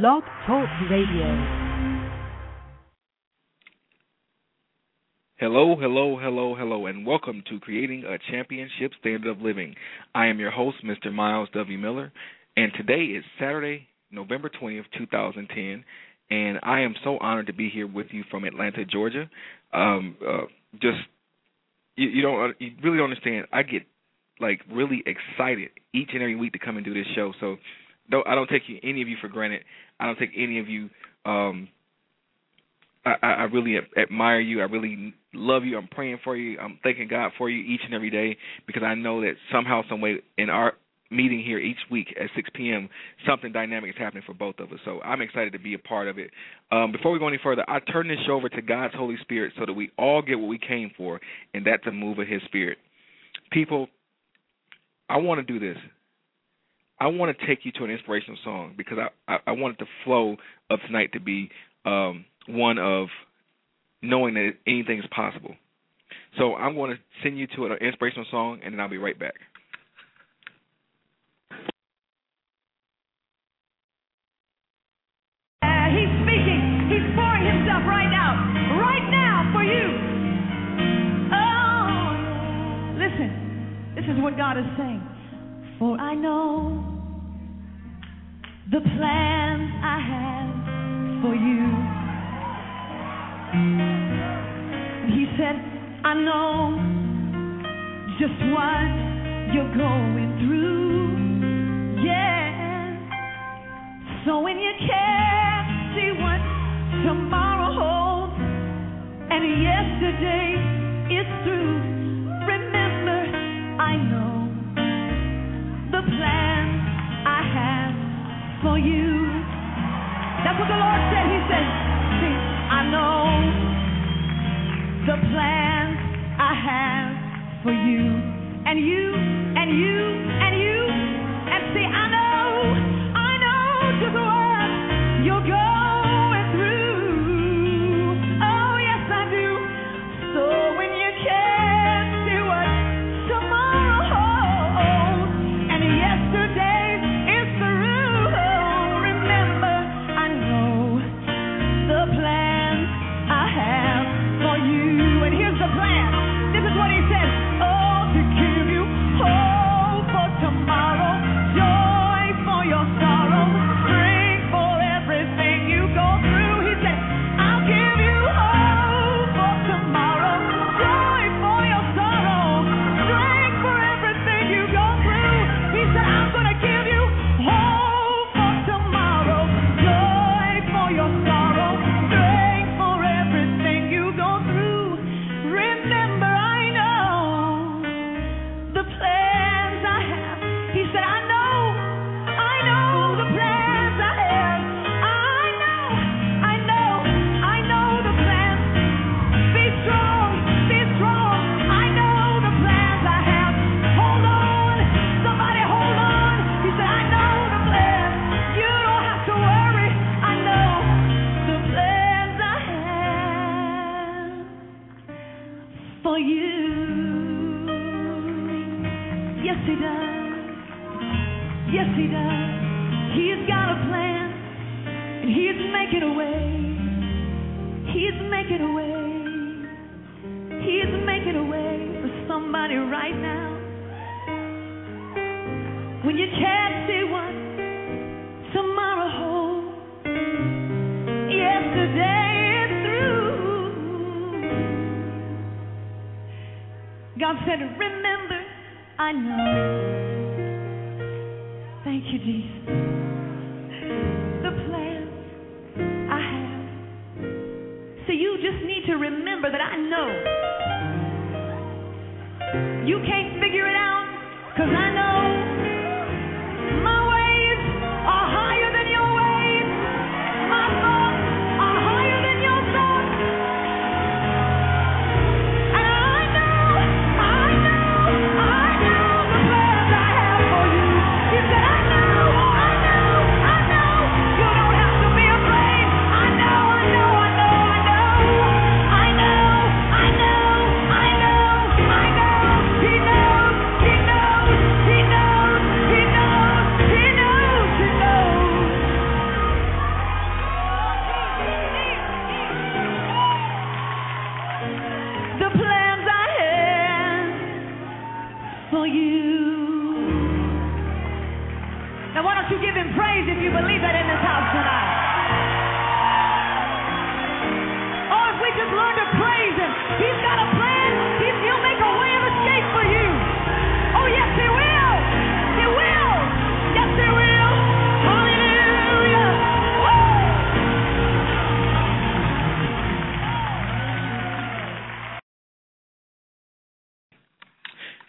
Blog Talk Radio. Hello, hello, hello, hello, and welcome to Creating a Championship Standard of Living. I am your host, Mr. Myles W. Miller, and today is Saturday, November 20th, 2010, and I am so honored to be here with you from Atlanta, Georgia. Um, uh, just you, you don't you really don't understand. I get like really excited each and every week to come and do this show. So I don't take you, any of you for granted. I don't take any of you. Um, I, I really admire you. I really love you. I'm praying for you. I'm thanking God for you each and every day because I know that somehow, some way, in our meeting here each week at 6 p.m., something dynamic is happening for both of us. So I'm excited to be a part of it. Um, before we go any further, I turn this over to God's Holy Spirit so that we all get what we came for, and that's a move of His Spirit. People, I want to do this. I want to take you to an inspirational song because I, I, I want the flow of tonight to be um, one of knowing that anything is possible. So I'm going to send you to an inspirational song, and then I'll be right back. He's speaking. He's pouring himself right out, right now for you. Oh, listen. This is what God is saying. For I know the plans I have for you. He said, I know just what you're going through. Yeah. So when you can't see what tomorrow holds and yesterday you. That's what the Lord said. He said, See, I know the plans I have for you. And you, and you, and you. And see, I know, I know just what you're going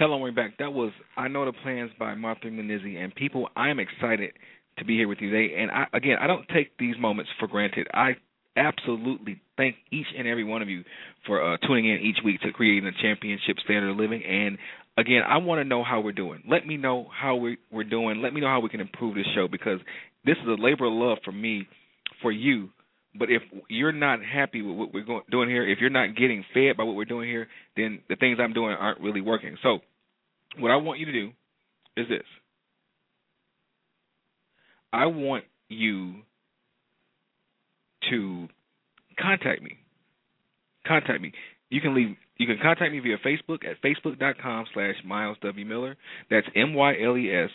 Hello, we're back. That was I Know the Plans by Martha Munizzi. And people, I am excited to be here with you today. And I, again, I don't take these moments for granted. I absolutely thank each and every one of you for uh, tuning in each week to creating a championship standard of living. And again, I want to know how we're doing. Let me know how we, we're doing. Let me know how we can improve this show because this is a labor of love for me, for you. But if you're not happy with what we're doing here, if you're not getting fed by what we're doing here, then the things I'm doing aren't really working. So, what I want you to do is this. I want you to contact me. Contact me. You can leave. You can contact me via Facebook at facebook.com slash Myles W Miller. That's M Y L E S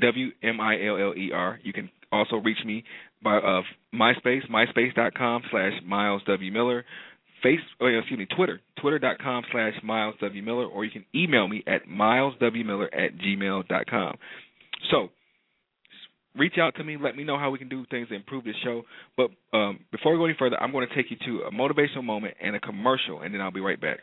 W M I L L E R. You can also reach me by uh, MySpace, myspace.com slash Myles W Miller. Face, oh, excuse me, Twitter, twitter.com slash Myles W Miller, or you can email me at myleswmiller at gmail.com. So, reach out to me. Let me know how we can do things to improve the show. But um, before we go any further, I'm going to take you to a motivational moment and a commercial, and then I'll be right back.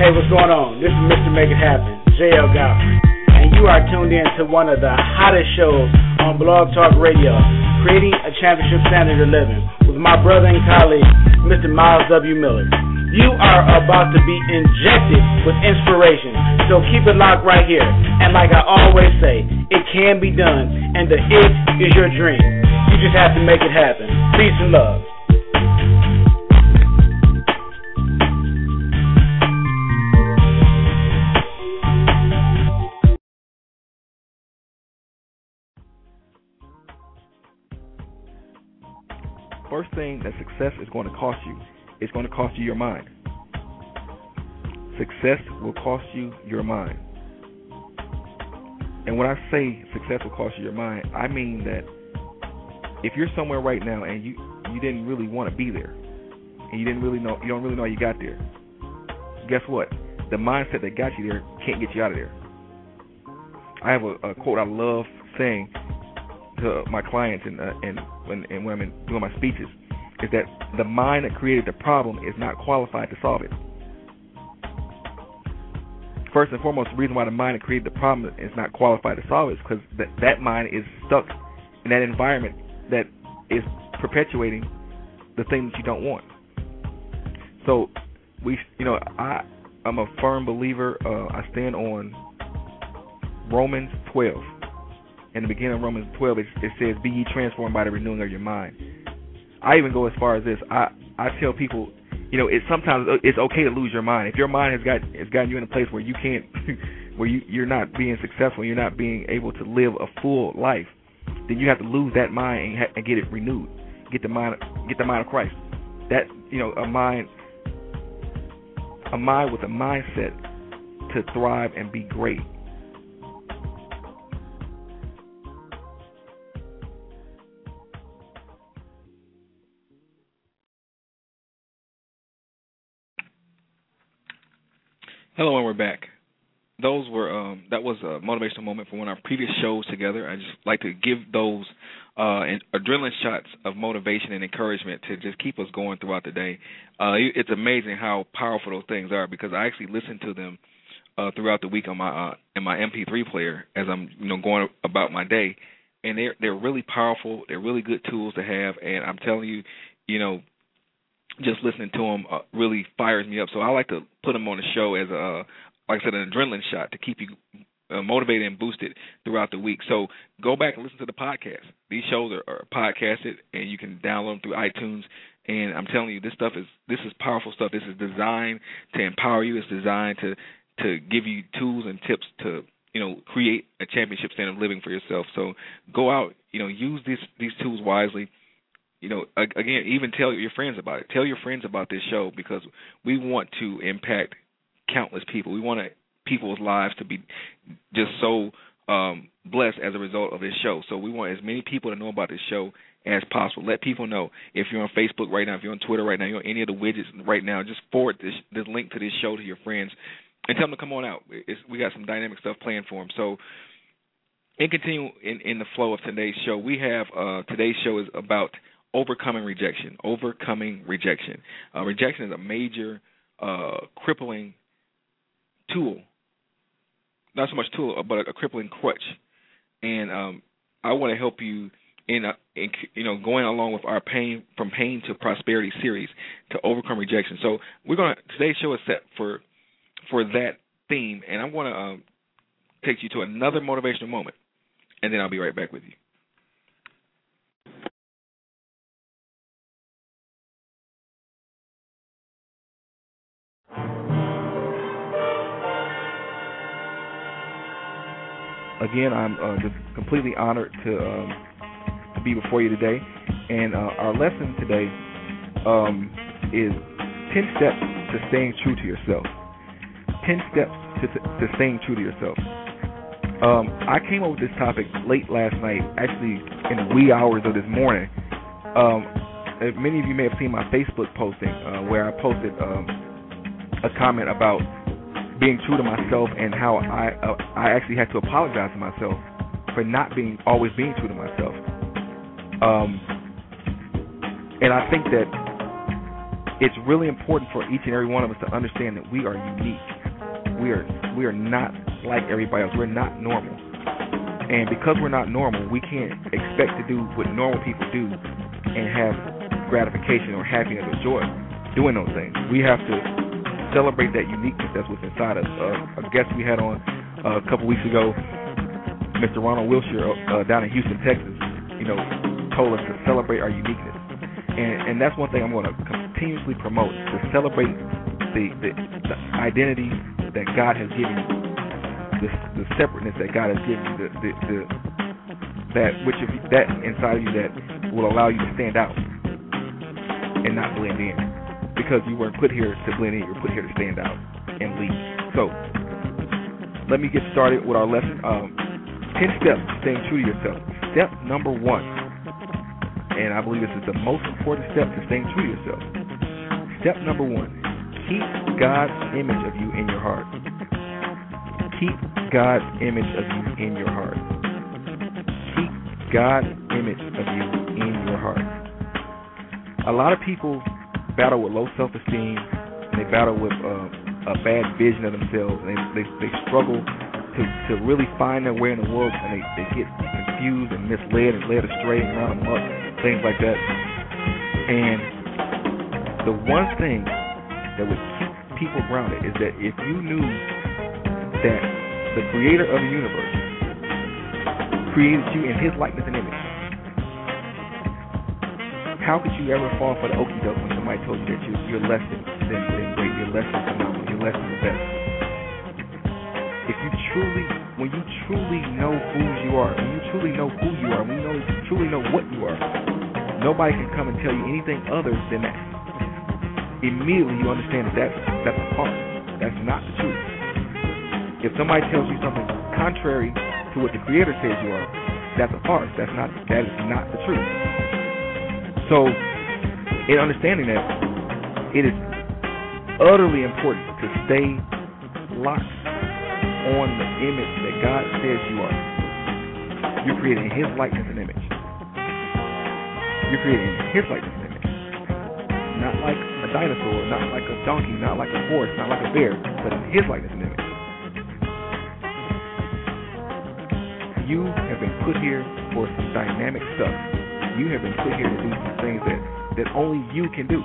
Hey, what's going on? This is Mr. Make It Happen, JL Godfrey, and you are tuned in to one of the hottest shows on Blog Talk Radio, Creating a Championship Standard of Living, with my brother and colleague, Mr. Myles W. Miller. You are about to be injected with inspiration, so keep it locked right here. And like I always say, it can be done, and the it is your dream. You just have to make it happen. Peace and love. First thing that success is going to cost you, it's going to cost you your mind. Success will cost you your mind. And when I say success will cost you your mind, I mean that if you're somewhere right now and you you didn't really want to be there, and you didn't really know you don't really know how you got there, guess what? The mindset that got you there can't get you out of there. I have a, a quote I love saying to my clients and uh, and when and when I'm doing my speeches is that the mind that created the problem is not qualified to solve it. First and foremost, the reason why the mind that created the problem is not qualified to solve it is because that that mind is stuck in that environment that is perpetuating the thing that you don't want. So we, you know, I I'm a firm believer. Uh, I stand on Romans 12 in the beginning of Romans 12, it, it says, "Be ye transformed by the renewing of your mind." I even go as far as this. I I tell people, you know, it's sometimes it's okay to lose your mind. If your mind has got has gotten you in a place where you can't, where you you're not being successful, you're not being able to live a full life, then you have to lose that mind and, ha- and get it renewed. Get the mind get the mind of Christ. That you know, a mind a mind with a mindset to thrive and be great. Hello, and we're back. Those were um, that was a motivational moment from one of our previous shows together. I just like to give those uh, adrenaline shots of motivation and encouragement to just keep us going throughout the day. Uh, it's amazing how powerful those things are because I actually listen to them uh, throughout the week on my uh, in my MP3 player as I'm you know going about my day, and they're they're really powerful. They're really good tools to have, and I'm telling you, you know, just listening to them uh, really fires me up. So I like to put them on the show as a, like I said, an adrenaline shot to keep you uh, motivated and boosted throughout the week. So go back and listen to the podcast. These shows are, are podcasted, and you can download them through iTunes. And I'm telling you, this stuff is this is powerful stuff. This is designed to empower you. It's designed to to give you tools and tips to you know create a championship standard of living for yourself. So go out, you know, use these these tools wisely you know, again, even tell your friends about it. Tell your friends about this show because we want to impact countless people. We want people's lives to be just so um, blessed as a result of this show. So we want as many people to know about this show as possible. Let people know if you're on Facebook right now, if you're on Twitter right now, you're on any of the widgets right now. Just forward this this link to this show to your friends and tell them to come on out. It's, we got some dynamic stuff planned for them. So. And continue in, in the flow of today's show. We have uh, today's show is about overcoming rejection. Overcoming rejection. Uh, rejection is a major uh, crippling tool. Not so much tool, but a, a crippling crutch. And um, I want to help you in, uh, in, you know going along with our pain from pain to prosperity series to overcome rejection. So we're gonna today's show is set for for that theme, and I'm gonna um, take you to another motivational moment, and then I'll be right back with you. Again, I'm uh, just completely honored to um, to be before you today, and uh, our lesson today um, is ten steps to staying true to yourself. Ten steps to, to staying true to yourself. Um, I came up with this topic late last night, actually in the wee hours of this morning. Um, many of you may have seen my Facebook posting uh, where I posted um, a comment about being true to myself and how I uh, I actually had to apologize to myself for not being always being true to myself. Um, and I think that it's really important for each and every one of us to understand that we are unique. We are we are not like everybody else. We're not normal. And because we're not normal, we can't expect to do what normal people do and have gratification or happiness or joy doing those things. We have to celebrate that uniqueness that's what's inside us. Uh, a guest we had on uh, a couple weeks ago, Mr. Ronald Wilshire uh, down in Houston, Texas, you know, told us to celebrate our uniqueness, and and that's one thing I'm going to continuously promote to celebrate the, the the identity that God has given you, the the separateness that God has given you, the the, the that which of that inside of you that will allow you to stand out and not blend in because you weren't put here to blend in. You're put here to stand out and lead. So, let me get started with our lesson. Um, 10 steps to staying true to yourself. Step number one, and I believe this is the most important step to staying true to yourself. Step number one, keep God's image of you in your heart. Keep God's image of you in your heart. Keep God's image of you in your heart. A lot of people battle with low self-esteem, and they battle with uh, a bad vision of themselves, and they, they they struggle to to really find their way in the world, and they they get confused and misled and led astray and run amok, things like that. And the one thing that would keep people grounded is that if you knew that the creator of the universe created you in his likeness and image, how could you ever fall for the okey doke when somebody told you that you, you're less than, than, than great, you're less than phenomenal, you're less than the best? If you truly, when you truly know who you are, when you truly know who you are, when you know, you truly know what you are, nobody can come and tell you anything other than that. Immediately you understand that that's, that's a farce. That's not the truth. If somebody tells you something contrary to what the Creator says you are, that's a farce. That's not that is not the truth. So, in understanding that, it is utterly important to stay locked on the image that God says you are. You're created in His likeness and image. You're created in His likeness and image. Not like a dinosaur, not like a donkey, not like a horse, not like a bear, but in His likeness and image. You have been put here for some dynamic stuff you have been put here to do some things that, that only you can do.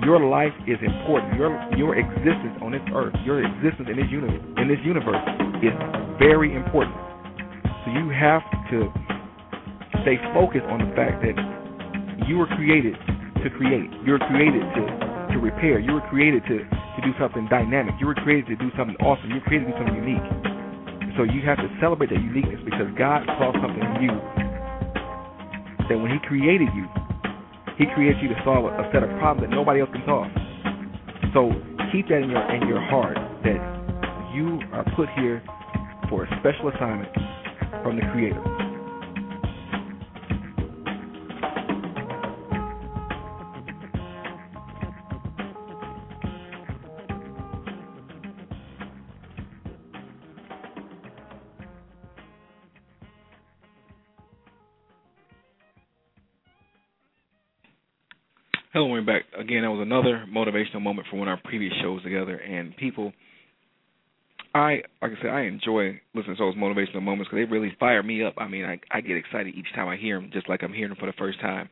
Your life is important. Your your existence on this earth, your existence in this universe, in this universe is very important. So you have to stay focused on the fact that you were created to create. You were created to to repair. You were created to to do something dynamic. You were created to do something awesome. You were created to do something unique. So you have to celebrate that uniqueness because God saw something in you that when He created you, He created you to solve a, set of problems that nobody else can solve. So keep that in your in your heart that you are put here for a special assignment from the Creator. Again. That was another motivational moment from one of our previous shows together, and people. I like I said, I enjoy listening to those motivational moments because they really fire me up. I mean, I I get excited each time I hear them, just like I'm hearing them for the first time.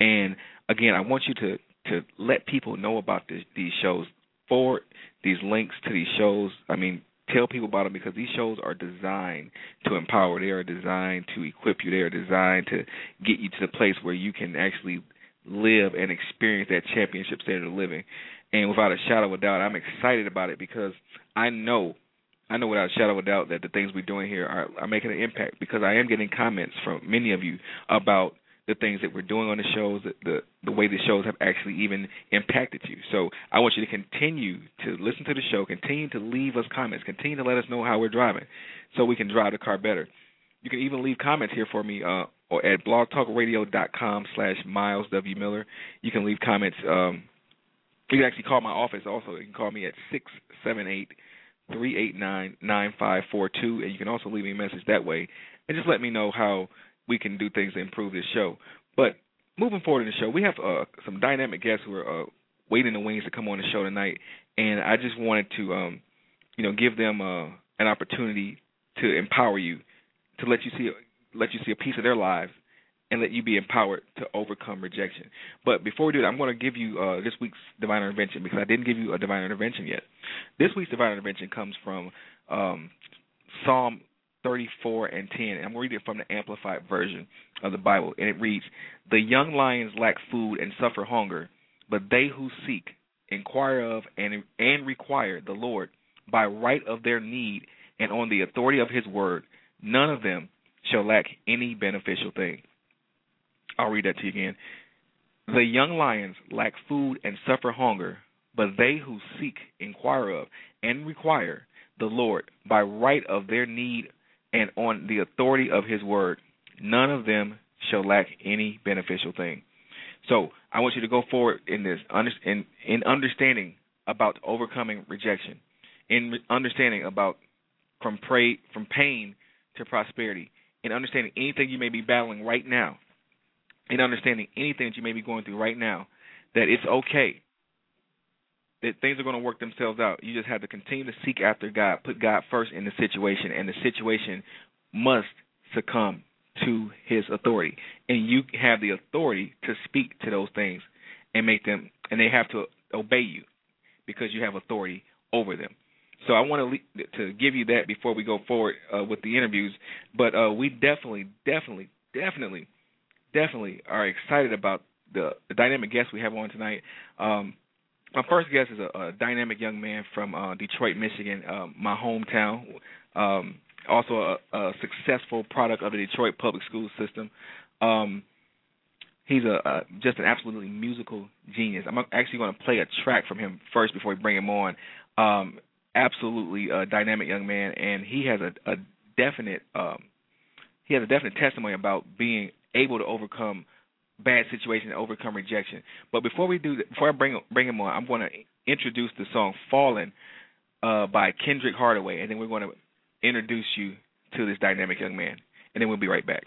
And again, I want you to to let people know about this, these shows, forward these links to these shows. I mean, tell people about them because these shows are designed to empower. They are designed to equip you. They are designed to get you to the place where you can actually live and experience that championship standard of living. And without a shadow of a doubt, I'm excited about it because I know, I know without a shadow of a doubt that the things we're doing here are, are making an impact because I am getting comments from many of you about the things that we're doing on the shows, the, the the way the shows have actually even impacted you. So I want you to continue to listen to the show, continue to leave us comments, continue to let us know how we're driving, so we can drive the car better. You can even leave comments here for me uh, or at blogtalkradio.com slash Myles W. Miller. You can leave comments. Um, you can actually call my office also. You can call me at six seven eight three eight nine nine five four two, and you can also leave me a message that way, and just let me know how we can do things to improve this show. But moving forward in the show, we have uh, some dynamic guests who are uh, waiting in the wings to come on the show tonight, and I just wanted to, um, you know, give them uh, an opportunity to empower you, to let you see let you see a piece of their lives, and let you be empowered to overcome rejection. But before we do that, I'm going to give you uh, this week's divine intervention because I didn't give you a divine intervention yet. This week's divine intervention comes from um, Psalm 34 and 10. And I'm going to read it from the Amplified Version of the Bible. And it reads The young lions lack food and suffer hunger, but they who seek, inquire of, and, and require the Lord by right of their need and on the authority of his word, none of them shall lack any beneficial thing. I'll read that to you again. The young lions lack food and suffer hunger, but they who seek, inquire of, and require the Lord by right of their need and on the authority of his word, none of them shall lack any beneficial thing. So I want you to go forward in this, in, in understanding about overcoming rejection, in understanding about from pray, from pain to prosperity, in understanding anything you may be battling right now, in understanding anything that you may be going through right now, that it's okay that things are going to work themselves out. You just have to continue to seek after God, put God first in the situation, and the situation must succumb to His authority. And you have the authority to speak to those things and make them, and they have to obey you because you have authority over them. So I want to to give you that before we go forward uh, with the interviews. But uh, we definitely, definitely, definitely, definitely are excited about the, the dynamic guest we have on tonight. Um, my first guest is a, a dynamic young man from uh, Detroit, Michigan, uh, my hometown. Um, also a, a successful product of the Detroit public school system. Um, he's a, a just an absolutely musical genius. I'm actually going to play a track from him first before we bring him on. Um, absolutely a dynamic young man, and he has a, a definite um, he has a definite testimony about being able to overcome bad situations, overcome rejection. But before we do that, before I bring bring him on, I'm going to introduce the song "Fallen" uh, by Kendrick Hardaway, and then we're going to introduce you to this dynamic young man, and then we'll be right back.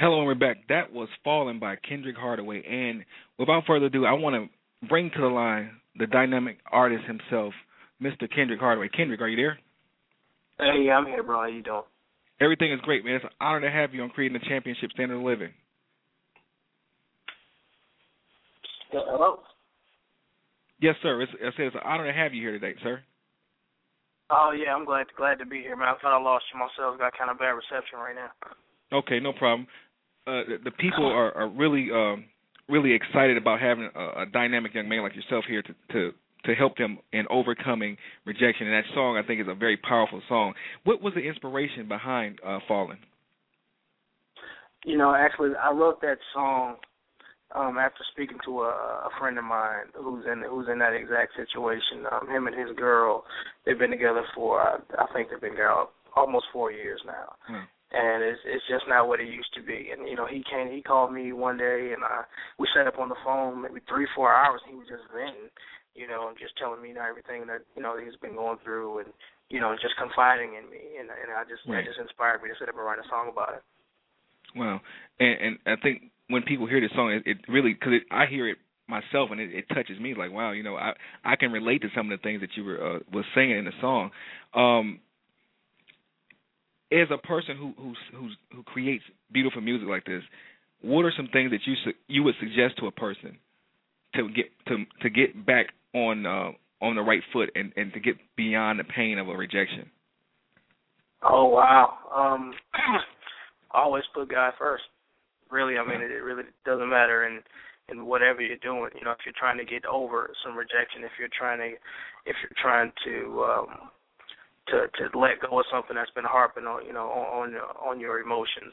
Hello and we're back. That was Fallen by Kendrick Hardaway. And without further ado, I want to bring to the line the dynamic artist himself, Mr. Kendrick Hardaway. Kendrick, are you there? Hey, I'm here, bro. How you doing? Everything is great, man. It's an honor to have you on Creating the Championship Standard of Living. Hello. Yes, sir. It's, I said it's an honor to have you here today, sir. Oh yeah, I'm glad glad to be here, man. I thought I lost you myself. Got kind of bad reception right now. Okay, no problem. Uh, the, the people are, are really, um, really excited about having a, a dynamic young man like yourself here to, to to help them in overcoming rejection. And that song, I think, is a very powerful song. What was the inspiration behind uh, Fallen? You know, actually, I wrote that song um after speaking to a, a friend of mine who's in who's in that exact situation. Um, him and his girl, they've been together for I, I think they've been together almost four years now. Hmm. And it's it's just not what it used to be. And you know, he came, he called me one day, and I we sat up on the phone maybe three, four hours. And he was just venting, you know, and just telling me everything that you know he's been going through, and you know, just confiding in me. And and I just Right. that just inspired me to sit up and write a song about it. Wow, and and I think when people hear this song, it, it really because it, I hear it myself and it, it touches me. Like wow, you know, I I can relate to some of the things that you were uh, was singing in the song. Um, as a person who who's who's who creates beautiful music like this, what are some things that you su- you would suggest to a person to get to to get back on uh, on the right foot and and to get beyond the pain of a rejection? Oh wow. Um always put God first. Really, I mean it, it really doesn't matter and and whatever you're doing. You know, if you're trying to get over some rejection, if you're trying to if you're trying to um to to let go of something that's been harping on you know on on your, on your emotions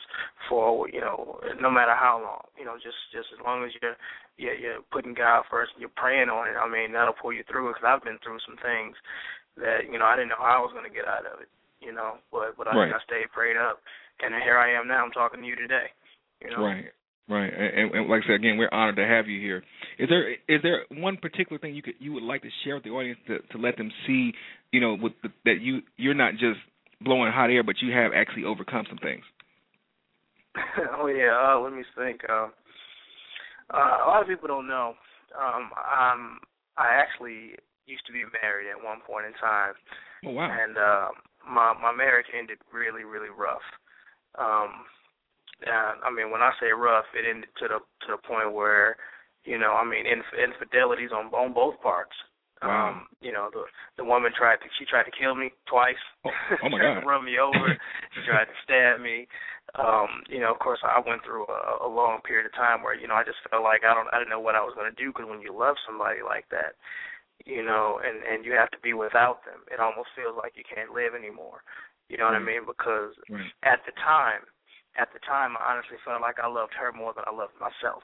for you know no matter how long you know just just as long as you're you're, you're putting God first and you're praying on it I mean that'll pull you through it because I've been through some things that you know I didn't know how I was going to get out of it you know but but I, Right. I stayed prayed up and here I am now I'm talking to you today you know Right, right, and, and, like I said again, we're honored to have you here. Is there is there one particular thing you could you would like to share with the audience to to let them see, you know, with the, that you you're not just blowing hot air, but you have actually overcome some things. oh yeah, uh, let me think. Uh, uh, a lot of people don't know. Um, um, I actually used to be married at one point in time, Oh wow, and uh, my my marriage ended really really rough. Um, and I mean, when I say rough, it ended to the to the point where, you know, I mean, inf- infidelities on on both parts. Wow. Um, you know, the the woman tried to she tried to kill me twice. Oh, oh my tried God. to run me over. she tried to stab me. Um, you know, of course, I went through a, a long period of time where you know I just felt like I don't I didn't know what I was going to do because when you love somebody like that, you know, and and you have to be without them. It almost feels like you can't live anymore. You know what right. I mean? Because right. at the time, at the time, I honestly felt like I loved her more than I loved myself.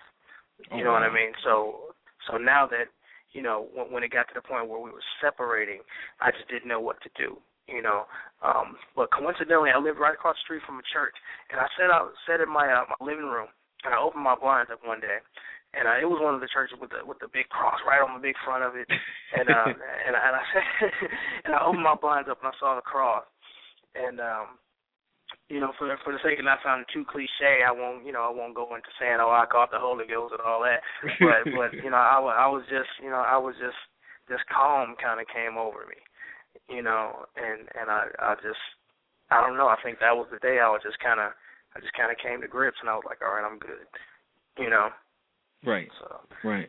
You oh, know what I mean? So so now that you know when, when it got to the point where we were separating, I just didn't know what to do you know. Um, but coincidentally, I lived right across the street from a church, and I sat out, sat in my uh, my living room, and I opened my blinds up one day, and uh, it was one of the churches with the with the big cross right on the big front of it, and uh, and, and I and I opened my blinds up and I saw the cross, and um, you know, for for the sake of not sounding too cliche, I won't, you know, I won't go into saying, oh, I caught the Holy Ghost and all that, but but you know, I I was just, you know, I was just this calm kind of came over me you know, and and I I just I don't know. I think that was the day I was just kind of I just kind of came to grips, and I was like, all right, I'm good, you know. Right. So. Right.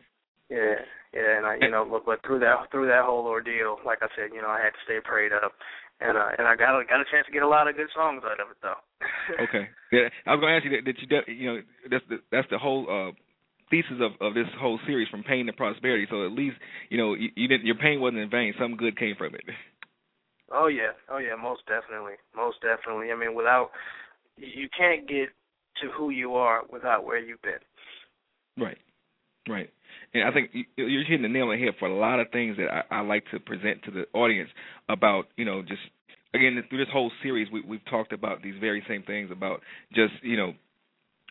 Yeah, yeah, and I, you know, but, but through that through that whole ordeal, like I said, you know, I had to stay prayed up, and uh, and I got a, got a chance to get a lot of good songs out of it, though. okay. Yeah, I was going to ask you that, that you you know that's the that's the whole uh thesis of of this whole series from pain to prosperity. So at least you know you, you didn't your pain wasn't in vain. Some good came from it. Oh yeah, oh yeah, most definitely, most definitely. I mean, without you can't get to who you are without where you've been. Right, right. And I think you're hitting the nail on the head for a lot of things that I, I like to present to the audience about, you know, just again through this whole series we, we've talked about these very same things about just you know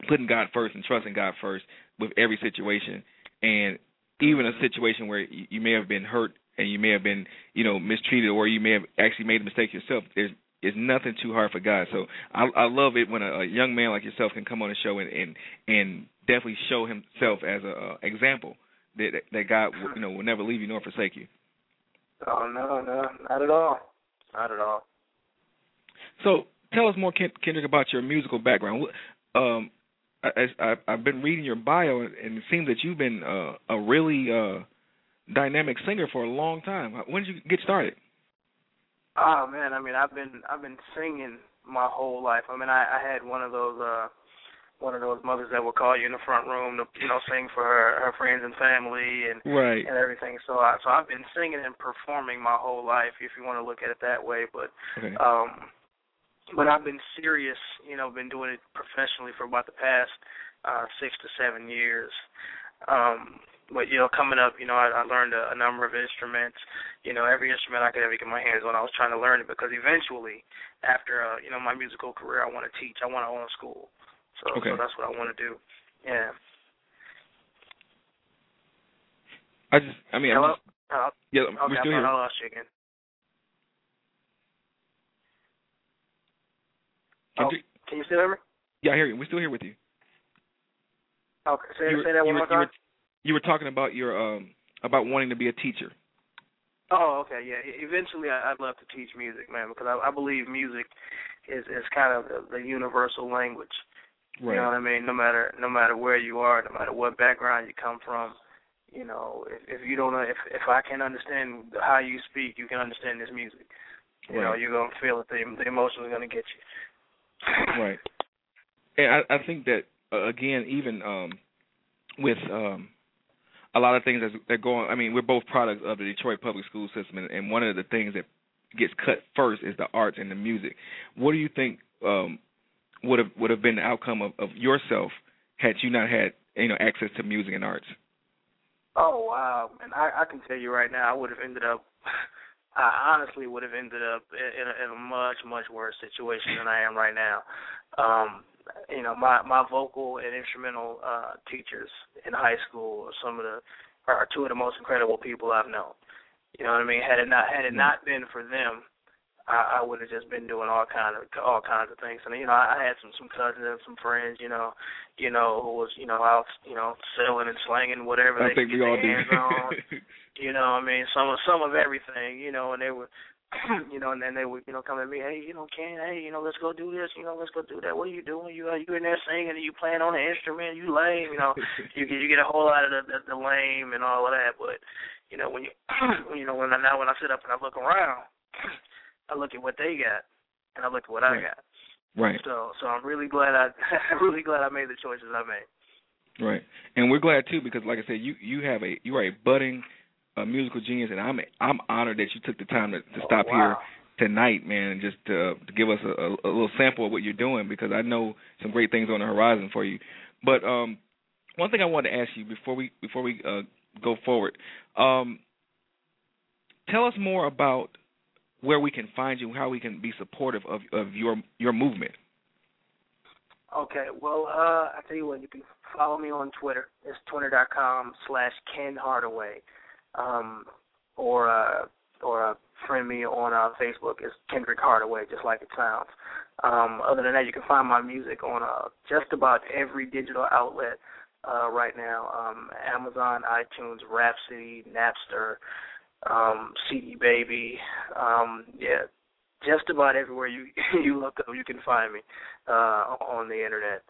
putting God first and trusting God first with every situation, and even a situation where you, may have been hurt and you may have been, you know, mistreated or you may have actually made a mistake yourself. There's is nothing too hard for God. So I I love it when a, a young man like yourself can come on the show and and, and definitely show himself as a uh, example that that God you know will never leave you nor forsake you. Oh no, no, not at all, not at all. So tell us more, Kendrick, about your musical background. Um, I, I, I've been reading your bio, and it seems that you've been uh, a really uh, dynamic singer for a long time. When did you get started? Oh man, I mean, I've been I've been singing my whole life. I mean, I, I had one of those uh one of those mothers that would call you in the front room to you know sing for her her friends and family and right. and everything. So I so I've been singing and performing my whole life, if you want to look at it that way. But okay. um, but I've been serious, you know, been doing it professionally for about the past uh six to seven years. Um, but you know, coming up, you know, I, I learned a, a number of instruments. You know, every instrument I could ever get my hands on, I was trying to learn it because eventually, after uh, you know my musical career, I want to teach. I want to own a school. So, okay. so that's what I want to do. Yeah. I just, I mean, Hello. I'm just, uh, yeah, okay, we're still I here. I lost you again. Can, oh, you, can you still hear me? Yeah, I hear you. We're still here with you. Okay, say, you were, say that one more time. You were, you were talking about your um about wanting to be a teacher. Oh, okay, yeah. Eventually, I'd love to teach music, man, because I, I believe music is is kind of the, the universal language. Right. You know what I mean? No matter no matter where you are, no matter what background you come from, you know, if, if you don't if if I can understand how you speak, you can understand this music. You right. know, you're gonna feel it. The the emotion is gonna get you. right. And I, I think that uh, again, even um, with um, a lot of things that, that go on. I mean, we're both products of the Detroit public school system, and, and one of the things that gets cut first is the arts and the music. What do you think um, would have would have been the outcome of, of yourself had you not had you know access to music and arts? Oh wow, and I, I can tell you right now, I would have ended up. I honestly would have ended up in a, in a much much worse situation than I am right now. Um, you know, my my vocal and instrumental uh teachers in high school are some of the are two of the most incredible people I've known. You know what I mean? Had it not had it not been for them, I, I would have just been doing all kind of all kinds of things. And you know, I, I had some some cousins and some friends, you know, you know, who was you know out you know selling and slanging whatever I they think could we get all their do. hands on. you know, I mean, some of some of everything, you know, and they were you know, and then they would, you know, come at me, hey, you know, Ken, hey, you know, let's go do this, you know, let's go do that. What are you doing? You uh, you in there singing and you playing on an instrument? You lame, you know. you you get a whole lot of the, the the lame and all of that, but you know when you you know when I now when I sit up and I look around, I look at what they got and I look at what right. I got. Right. So so I'm really glad I I'm really glad I made the choices I made. Right. And we're glad too because like I said, you you have a you are a budding a musical genius, and I'm I'm honored that you took the time to, to oh, stop wow. here tonight, man, and just to, to give us a, a, little sample of what you're doing because I know some great things on the horizon for you. But um, one thing I wanted to ask you before we before we uh, go forward, um, tell us more about where we can find you, how we can be supportive of of your your movement. Okay, well, uh, I tell you what, you can follow me on Twitter. It's twitter.com slash Ken Hardaway, um, or uh, or uh, friend me on uh, Facebook. It's Kendrick Hardaway, just like it sounds. Um, other than that, you can find my music on uh, just about every digital outlet uh, right now: um, Amazon, iTunes, Rhapsody, Napster, um, CD Baby. Um, yeah, just about everywhere you you look up, you can find me uh, on the internet.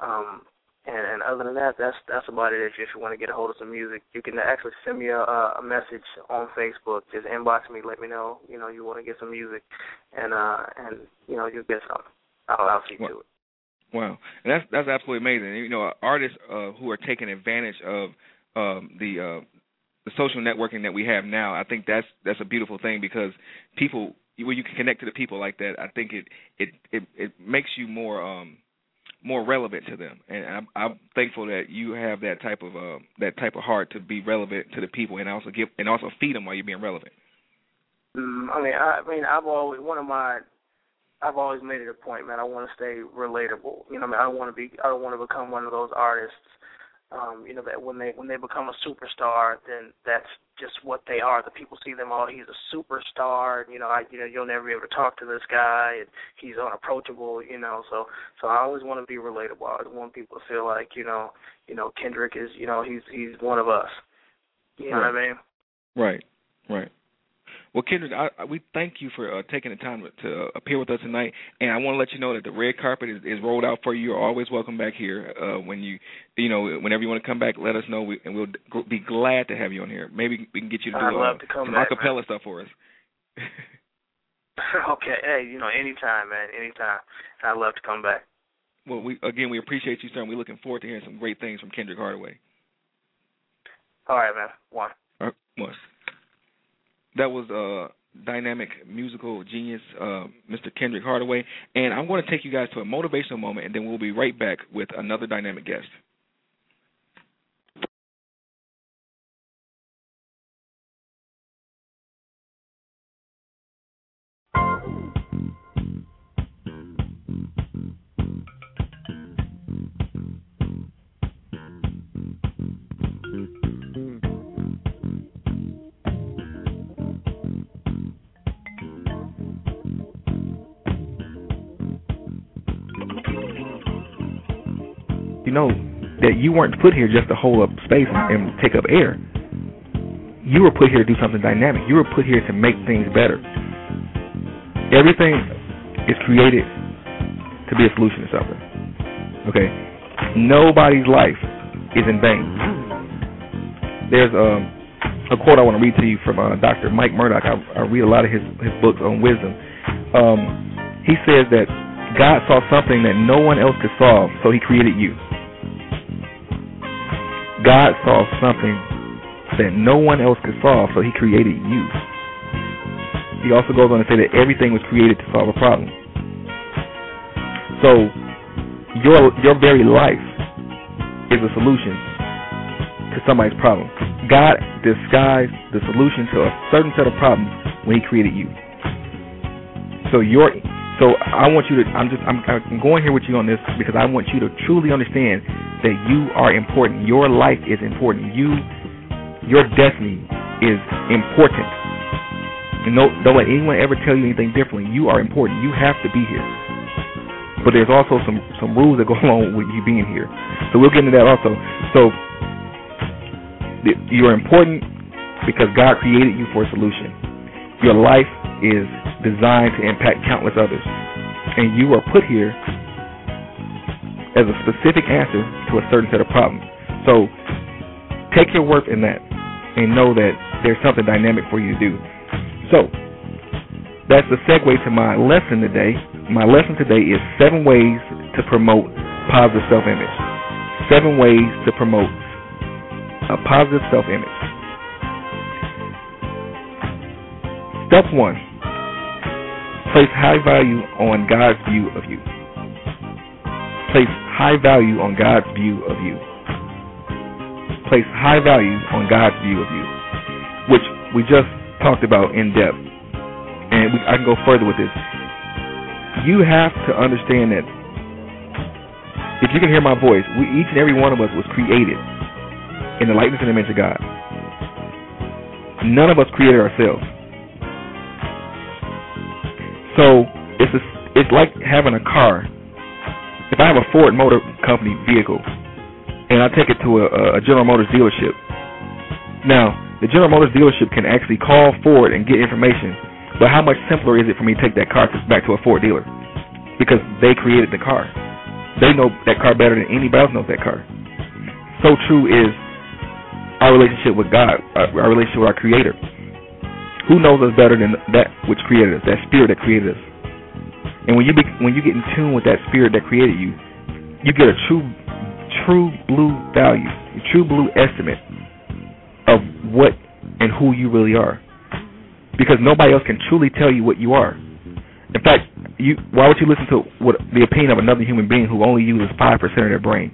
Um, and, and other than that, that's that's about it. If, if you want to get a hold of some music, you can actually send me a, a message on Facebook. Just inbox me, let me know you know you want to get some music, and uh and you know you'll get some. I'll, I'll see well, to it. Wow, and that's that's absolutely amazing. You know, artists uh, who are taking advantage of um, the uh, the social networking that we have now, I think that's that's a beautiful thing because people when you can connect to the people like that, I think it it it, it makes you more um more relevant to them, and I'm, I'm thankful that you have that type of uh, that type of heart to be relevant to the people, and also give and also feed them while you're being relevant. Mm, I mean, I, mean, I've always one of my, I've always made it a point, man. I want to stay relatable. You know, I mean, I don't want to be, I don't want to become one of those artists um, you know that when they when they become a superstar, then that's just what they are. The people see them, oh, he's a superstar. And, you know, I, you know, you'll never be able to talk to this guy, and he's unapproachable. You know, so so I always want to be relatable. I always want people to feel like, you know, you know, Kendrick is, you know, he's he's one of us. You know right. what I mean? Right, right. Well, Kendrick, I, we thank you for uh, taking the time to, to appear with us tonight, and I want to let you know that the red carpet is, is rolled out for you. You're always welcome back here. Uh, when you, you know, whenever you want to come back, let us know, we, and we'll g- be glad to have you on here. Maybe we can get you to do I'd love uh, to come some back, acapella man. stuff for us. okay, hey, you know, anytime, man, anytime. I'd love to come back. Well, we again, we appreciate you, sir, and we're looking forward to hearing some great things from Kendrick Hardaway. All right, man. One. Uh, was. That was uh dynamic musical genius, uh, Mr. Kendrick Hardaway. And I'm going to take you guys to a motivational moment, and then we'll be right back with another dynamic guest. Know that you weren't put here just to hold up space and take up air. You were put here to do something dynamic. You were put here to make things better. Everything is created to be a solution to something. Okay? Nobody's life is in vain. There's um, a quote I want to read to you from uh, Dr. Mike Murdock. I, I read a lot of his, his books on wisdom. Um, he says that God saw something that no one else could solve, so he created you. God saw something that no one else could solve, so he created you. He also goes on to say that everything was created to solve a problem. So your your very life is a solution to somebody's problem. God disguised the solution to a certain set of problems when he created you. So your so I want you to I'm just I'm, I'm going here with you on this because I want you to truly understand that you are important. Your life is important. You your destiny is important. And don't let anyone ever tell you anything differently. You are important. You have to be here. But there's also some some rules that go along with you being here. So we'll get into that also. So you're important because God created you for a solution. Your life is designed to impact countless others. And you are put here as a specific answer to a certain set of problems. So take your worth in that and know that there's something dynamic for you to do. So that's the segue to my lesson today. My lesson today is seven ways to promote positive self image. Seven ways to promote a positive self image. Step one place high value on God's view of you. Place high value on God's view of you. Place high value on God's view of you, which we just talked about in depth. And we, I can go further with this. You have to understand that if you can hear my voice, we, each and every one of us was created in the likeness and image of God. None of us created ourselves. So it's a, it's like having a car. If I have a Ford Motor Company vehicle and I take it to a, a General Motors dealership, now the General Motors dealership can actually call Ford and get information. But how much simpler is it for me to take that car to, back to a Ford dealer? Because they created the car. They know that car better than anybody else knows that car. So true is our relationship with God, our, our relationship with our Creator. Who knows us better than that which created us, that spirit that created us? And when you be, when you get in tune with that spirit that created you, you get a true true blue value, a true blue estimate of what and who you really are. Because nobody else can truly tell you what you are. In fact, you why would you listen to what the opinion of another human being who only uses five percent of their brain?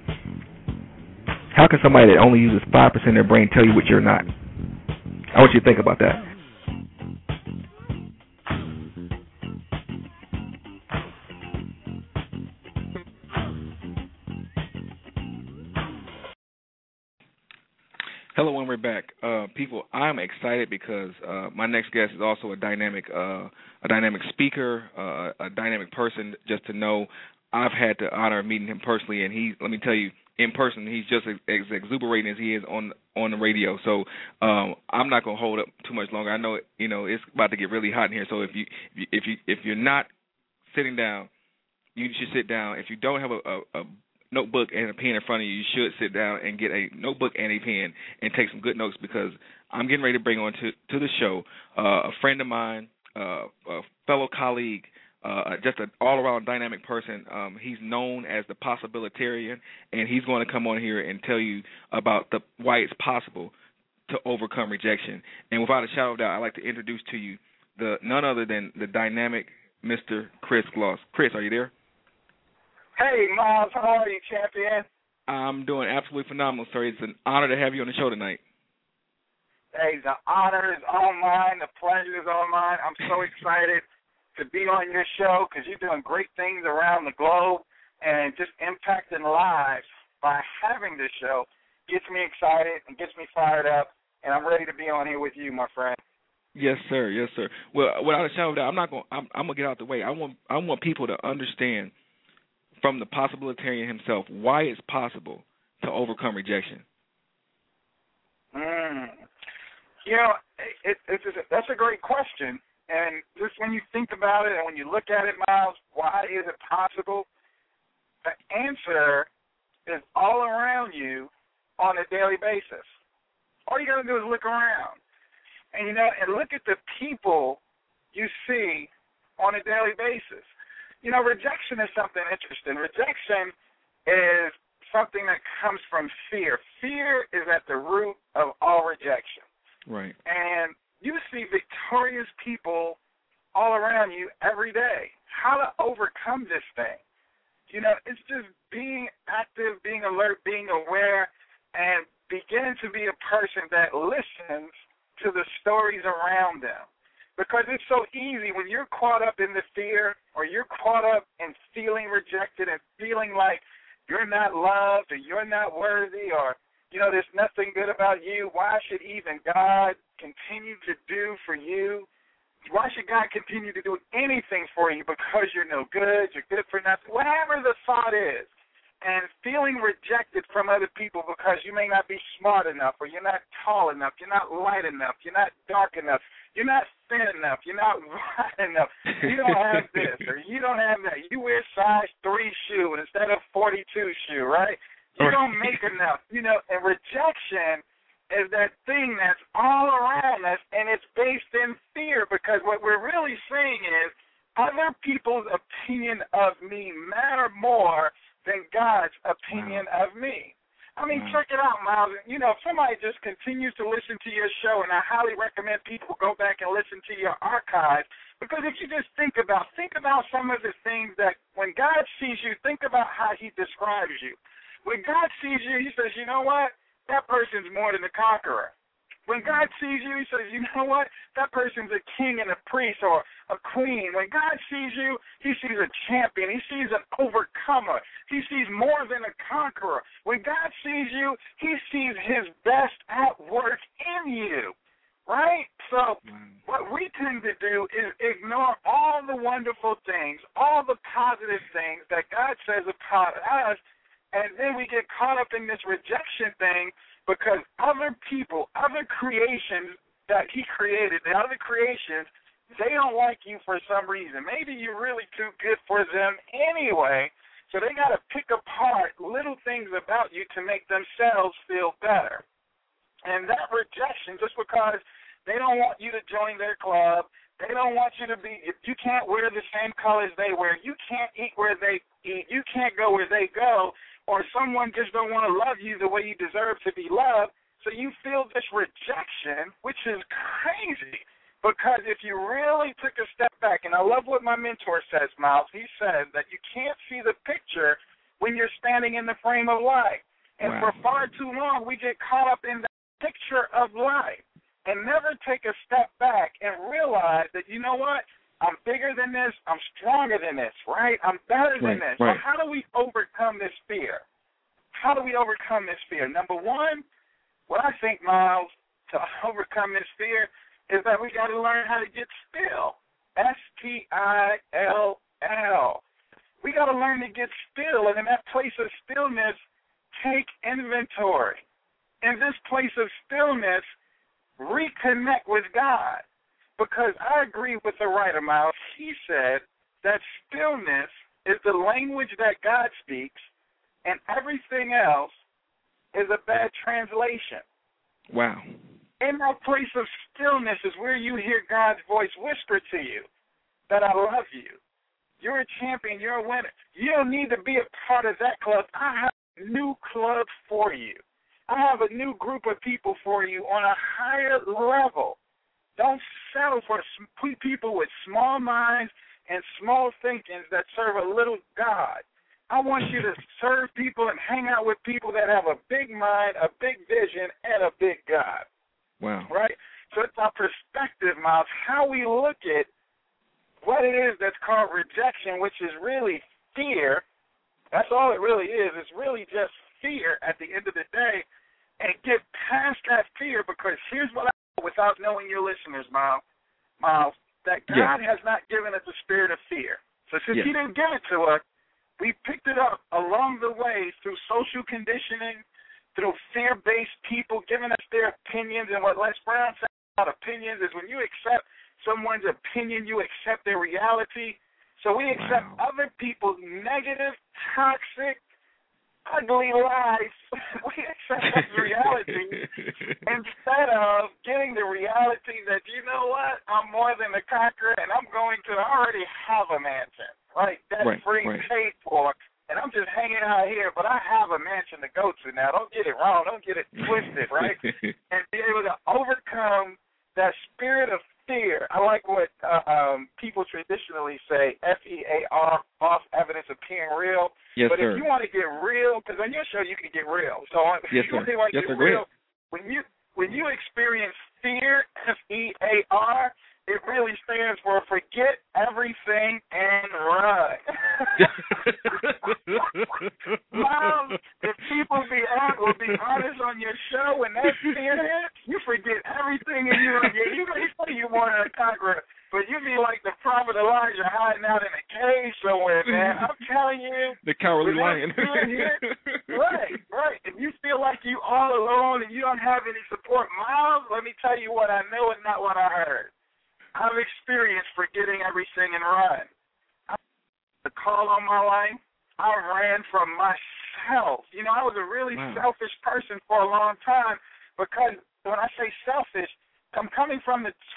How can somebody that only uses five percent of their brain tell you what you're not? I want you to think about that. Back, uh, people. I'm excited because uh, my next guest is also a dynamic, uh, a dynamic speaker, uh, a dynamic person. Just to know, I've had the honor of meeting him personally, and he, let me tell you, in person, he's just as, as exuberating as he is on on the radio. So um, I'm not gonna hold up too much longer. I know, you know, it's about to get really hot in here. So if you if you if you're not sitting down, you should sit down. If you don't have a, a, a notebook and a pen in front of you, you should sit down and get a notebook and a pen and take some good notes because I'm getting ready to bring on to to the show uh, a friend of mine, uh, a fellow colleague, uh, just an all-around dynamic person. Um, he's known as the possibilitarian, and he's going to come on here and tell you about the why it's possible to overcome rejection. And without a shadow of doubt, I'd like to introduce to you the none other than the dynamic Mr. Chris Gloss. Chris, are you there? Hey, Myles, how are you, champion? I'm doing absolutely phenomenal, sir. It's an honor to have you on the show tonight. Hey, the honor is all mine. The pleasure is all mine. I'm so excited to be on your show because you're doing great things around the globe and just impacting lives by having this show gets me excited and gets me fired up. And I'm ready to be on here with you, my friend. Yes, sir. Yes, sir. Well, without a shadow of doubt, I'm not going. I'm, I'm gonna get out the way. I want. I want people to understand from the possibilitarian himself why it's possible to overcome rejection? Mm. You know, it, it, it's that's a great question. And just when you think about it and when you look at it, Myles, why is it possible? The answer is all around you on a daily basis. All you got to do is look around. And, you know, and look at the people you see on a daily basis you know, rejection is something interesting. Rejection is something that comes from fear. Fear is at the root of all rejection. Right. And you see victorious people all around you every day. How to overcome this thing. You know, it's just being active, being alert, being aware, and beginning to be a person that listens to the stories around them. Because it's so easy when you're caught up in the fear or you're caught up in feeling rejected and feeling like you're not loved or you're not worthy or you know there's nothing good about you. Why should even god continue to do for you? Why should god continue to do anything for you because you're no good you're good for nothing? Whatever the thought is. And feeling rejected from other people because you may not be smart enough or you're not tall enough you're not light enough you're not dark enough you're not thin enough. You're not wide enough. You don't have this or you don't have that. You wear size three shoe instead of forty two shoe, right? You don't make enough. You know, and rejection is that thing that's all around us and it's based in fear because what we're really saying is other people's opinion of me matter more than God's opinion wow. of me. I mean, mm-hmm. check it out, Myles. You know, if somebody somebody just continues to listen to your show, and I highly recommend people go back and listen to your archives because if you just think about think about some of the things that when God sees you, think about how He describes you. When God sees you, He says, you know what? That person's more than a conqueror. When God sees you, He says, you know what? That person's a king and a priest or a queen. When God sees you, He sees a champion. He sees an overcomer. He sees more than a conqueror. When God sees you, He sees His best at work in you. Right? So, mm. what we tend to do is ignore all the wonderful things, all the positive things that God says about us, and then we get caught up in this rejection thing because other people, other creations that he created, the other creations, they don't like you for some reason. Maybe you're really too good for them anyway. So they got to pick apart little things about you to make themselves feel better. And that rejection, just because they don't want you to join their club, they don't want you to be, if you can't wear the same colors they wear, you can't eat where they eat, you can't go where they go, or someone just don't want to love you the way you deserve to be loved. So you feel this rejection, which is crazy. Because if you really took a step back, and I love what my mentor says, Myles, he says that you can't see the picture when you're standing in the frame of life. And Wow. for far too long, we get caught up in the picture of life and never take a step back and realize that, you know what? I'm bigger than this. I'm stronger than this, right? I'm better than Right, this. right. So how do we overcome this fear? How do we overcome this fear? Number one, what I think, Myles, to overcome this fear is that we got to learn how to get still. S T I L L. We got to learn to get still, and in that place of stillness, take inventory. In this place of stillness, reconnect with God. Because I agree with the writer, Myles. He said that stillness is the language that God speaks, and everything else is a bad translation. Wow. In that place of stillness is where you hear God's voice whisper to you that I love you. You're a champion. You're a winner. You don't need to be a part of that club. I have a new club for you. I have a new group of people for you on a higher level. Don't settle for people with small minds and small thinkings that serve a little God. I want you to serve people and hang out with people that have a big mind, a big vision, and a big God Wow. right? So it's our perspective, Myles, how we look at what it is that's called rejection, which is really fear. That's all it really is. It's really just fear at the end of the day. And get past that fear because here's what without knowing your listeners, Myles, Myles that Yeah. God has not given us a spirit of fear. So since Yeah. He didn't give it to us, we picked it up along the way through social conditioning, through fear-based people giving us their opinions. And what Les Brown said about opinions is when you accept someone's opinion, you accept their reality. So we accept Wow. other people's negative, toxic, ugly lies. we accept reality instead of getting the reality that you know what, I'm more than a conqueror, and I'm going to I already have a mansion, right? Debt Right, free, right. paid for, and I'm just hanging out here. But I have a mansion to go to now. Don't get it wrong. Don't get it twisted, right? and be able to overcome that spirit of fear. I like what uh, um, people traditionally say: F E A R, false evidence appearing real. yes, but sir. if you want to get real, because on your show you can get real. So on- if Yes, you sir. want to Yes, get sir. Real, when you when you experience fear, F E A R, it really stands for forget everything and run. Mom, if people be hon- will be honest on your show when that fear hits, you forget everything and you you you may say you want but you be like the prophet Elijah hiding out in a cave somewhere, man. I'm telling you, the cowardly lion. right, right. If you feel like you all alone and you don't have any support, Myles, let me tell you what I know and not what I heard. I've experienced forgetting everything and run. I, the call on my life, I ran from myself. You know, I was a really Wow. selfish person for a long time because when I say selfish, I'm coming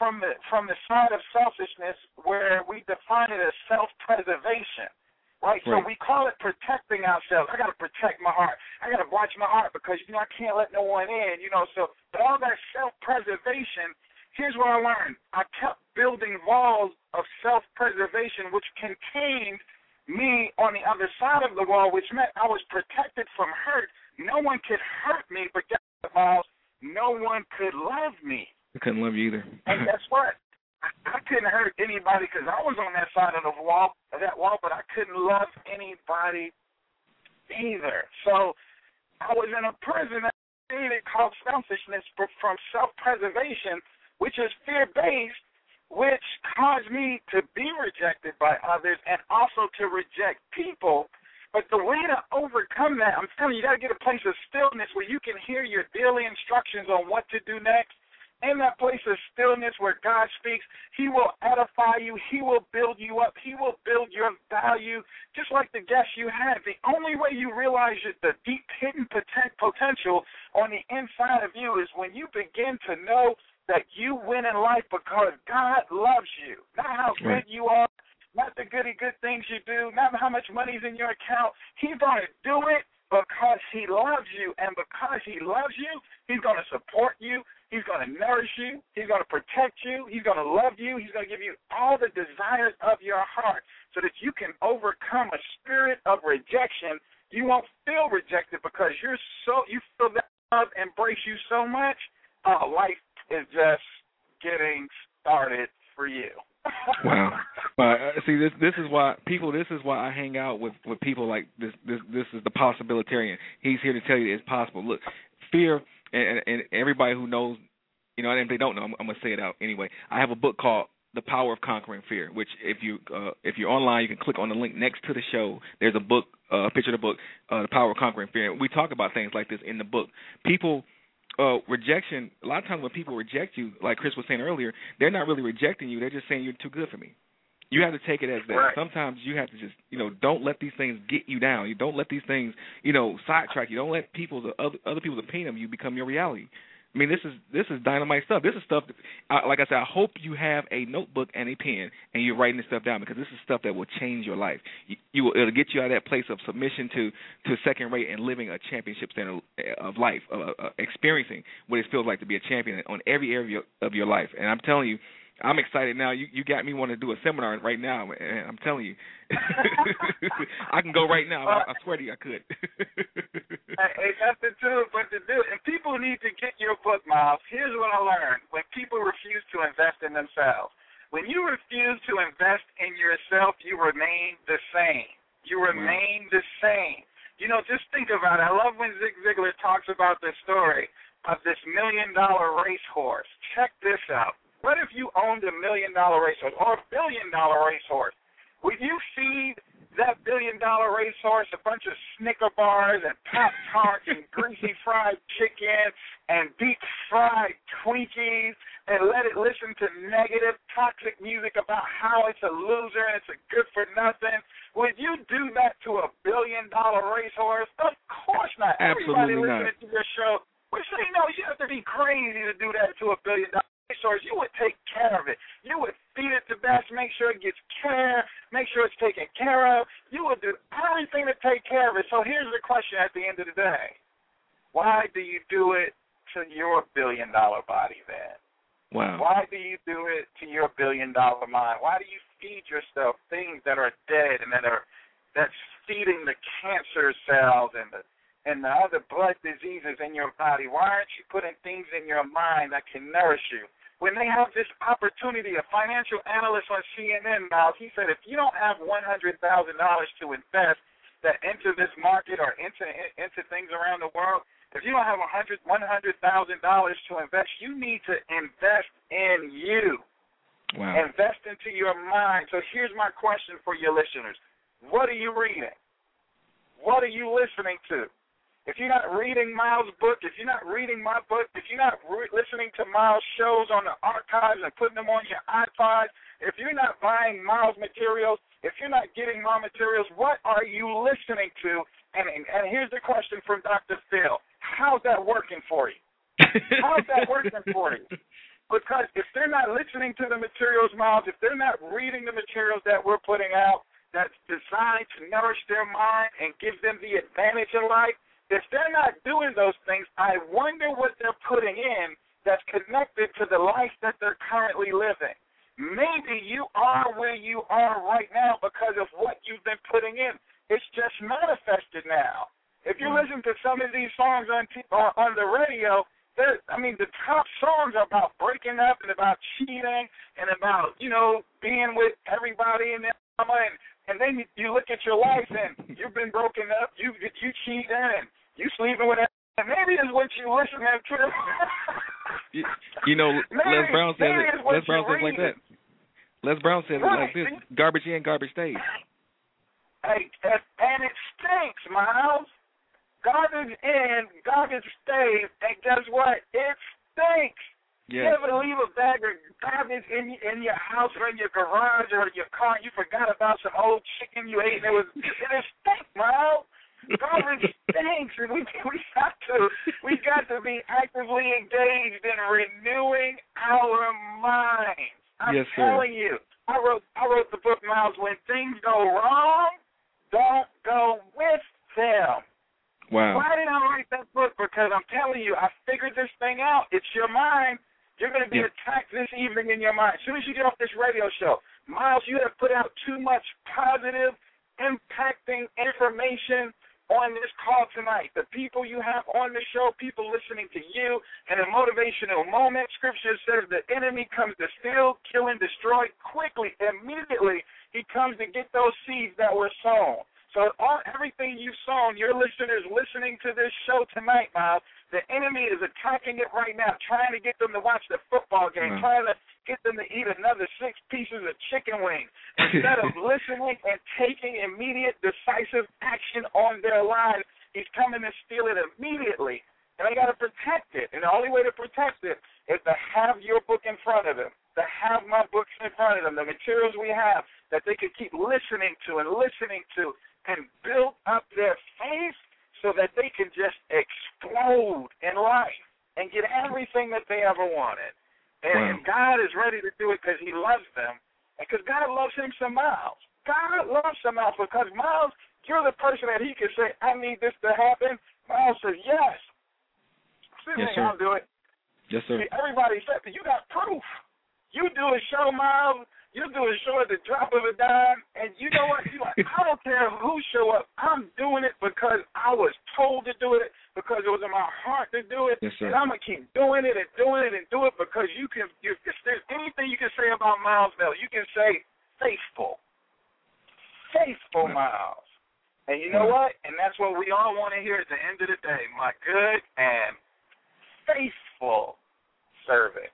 from the from the side of selfishness where we define it as self-preservation, right? So we call it protecting ourselves. I got to protect my heart. I got to watch my heart because you know I can't let no one in. You know, so but all that self-preservation. Here's what I learned. I kept building walls of self-preservation, which contained me on the other side of the wall, which meant I was protected from hurt. No one could hurt me, but guess what, Myles? No one could love me. I couldn't love you either. And guess what? I, I couldn't hurt anybody because I was on that side of the wall, of that wall, but I couldn't love anybody either. So I was in a prison that created called selfishness from self-preservation, which is fear-based, which caused me to be rejected by others and also to reject people. But the way to overcome that, I'm telling you, you got to get a place of stillness where you can hear your daily instructions on what to do next. In that place of stillness where God speaks, He will edify you. He will build you up. He will build your value, just like the guest you had. The only way you realize the deep hidden potential on the inside of you is when you begin to know that you win in life because God loves you. Not how good you are, not the goody good things you do, not how much money's in your account. He's going to do it because He loves you. And because He loves you, He's going to support you. He's going to nourish you. He's going to protect you. He's going to love you. He's going to give you all the desires of your heart so that you can overcome a spirit of rejection. You won't feel rejected because you're so you feel that love embrace you so much. Uh, life is just getting started for you. Wow. Uh, see, this this is why people. This is why I hang out with with people like this. This this is the possibilitarian. He's here to tell you it's possible. Look, fear, and, and everybody who knows, you know, and if they don't know, I'm, I'm gonna say it out anyway. I have a book called The Power of Conquering Fear, which if you uh, if you're online, you can click on the link next to the show. There's a book, uh, a picture of the book, uh, The Power of Conquering Fear. We talk about things like this in the book. People uh rejection a lot of times when people reject you like chris was saying earlier they're not really rejecting you they're just saying you're too good for me you have to take it as that Right. sometimes you have to just you know don't let these things get you down you don't let these things you know sidetrack you don't let people's other other people's opinion of you become your reality I mean, this is this is dynamite stuff. This is stuff. That, like I said, I hope you have a notebook and a pen, and you're writing this stuff down because this is stuff that will change your life. You, you will, it'll get you out of that place of submission to to second rate and living a championship standard of life, uh, uh, experiencing what it feels like to be a champion on every area of your life. And I'm telling you, I'm excited now. You you got me wanting to do a seminar right now, and I'm telling you, I can go right now. I, I swear to you, I could. Ain't nothing to it but to do it. And people need to get your book, Myles. Here's what I learned. When people refuse to invest in themselves, when you refuse to invest in yourself, you remain the same. You remain the same. You know, just think about it. I love when Zig Ziglar talks about the story of this million dollar racehorse. Check this out. What if you owned a million dollar racehorse or a billion dollar racehorse? Would you feed that billion dollar racehorse a bunch of Snicker bars and Pop Tarts and greasy fried chicken and deep fried Twinkies and let it listen to negative, toxic music about how it's a loser and it's a good for nothing? Would you do that to a billion dollar racehorse? Of course not. Absolutely Everybody not. listening to your show would say, no, you have to be crazy to do that to a billion dollar racehorse. You would take care of it. You would feed it the best, make sure it gets care, make sure it's taken care of. You would do everything to take care of it. So here's the question at the end of the day. Why do you do it to your billion dollar body then? wow. Why do you do it to your billion dollar mind? Why do you feed yourself things that are dead and that are that's feeding the cancer cells and the and the other blood diseases in your body? Why aren't you putting things in your mind that can nourish you? When they have this opportunity, a financial analyst on CNN, Myles, he said, if you don't have one hundred thousand dollars to invest that into this market or into into things around the world, if you don't have a hundred one hundred thousand dollars to invest, you need to invest in you. Wow. Invest into your mind. So here's my question for your listeners. What are you reading? What are you listening to? If you're not reading Myles' book, if you're not reading my book, if you're not re- listening to Myles' shows on the archives and putting them on your iPod, if you're not buying Myles' materials, if you're not getting my materials, what are you listening to? And, and, and here's the question from Dr. Phil. How's that working for you? How's that working for you? Because if they're not listening to the materials, Myles, if they're not reading the materials that we're putting out, that's designed to nourish their mind and give them the advantage in life, if they're not doing those things, I wonder what they're putting in that's connected to the life that they're currently living. Maybe you are where you are right now because of what you've been putting in. It's just manifested now. If you hmm. listen to some of these songs on on the radio, I mean, the top songs are about breaking up and about cheating and about you know being with everybody and and and then you look at your life and you've been broken up, you you cheating and you sleeping with. And maybe it's what you listen to. you, you know, maybe, Les Brown says it. Les Brown says like that. Les Brown says right. it like this: garbage in, garbage stays. Hey, and it stinks, Myles. Garbage in, garbage stays, and guess what? It stinks. Yeah. You ever leave a bag of garbage in in your house or in your garage or in your car? You forgot about some old chicken you ate, and it was it stinks, Myles. Garbage stinks, and we we got to we got to be actively engaged in renewing our minds. I'm yes, telling you, I wrote I wrote the book Myles. When things go wrong, don't go with them. Wow. Why did I write that book? Because I'm telling you, I figured this thing out. It's your mind. You're going to be yep. attacked this evening in your mind. As soon as you get off this radio show, Myles, you have put out too much positive, impacting information on this call tonight. The people you have on the show, people listening to you in a motivational moment. Scripture says the enemy comes to steal, kill, and destroy quickly, immediately. He comes to get those seeds that were sown. So all everything you've sown, your listeners listening to this show tonight, Myles, the enemy is attacking it right now, trying to get them to watch the football game, Mm. trying to get them to eat another six pieces of chicken wings instead of listening and taking immediate, decisive action on their lives. He's coming to steal it immediately, and they got to protect it. And the only way to protect it is to have your book in front of them, to have my books in front of them, the materials we have that they can keep listening to and listening to and build up their faith so that they can just explode in life and get everything that they ever wanted. And, wow. God is ready to do it because He loves them and because God loves him some Myles. God loves some Myles because Myles, you're the person that He can say, I need this to happen. Myles says, Yes. See, yes, I'll do it. Yes, sir. See, everybody said, You got proof. You do a show, Myles. You do a show at the drop of a dime, and you know what? You like, I don't care who show up. I'm doing it because I was told to do it, because it was in my heart to do it. Yes, sir. And I'm gonna keep doing it and doing it and do it because you can. You, if there's anything you can say about Myles Bell, you can say faithful, faithful Myles. And you know what? And that's what we all want to hear at the end of the day. My good and faithful servant.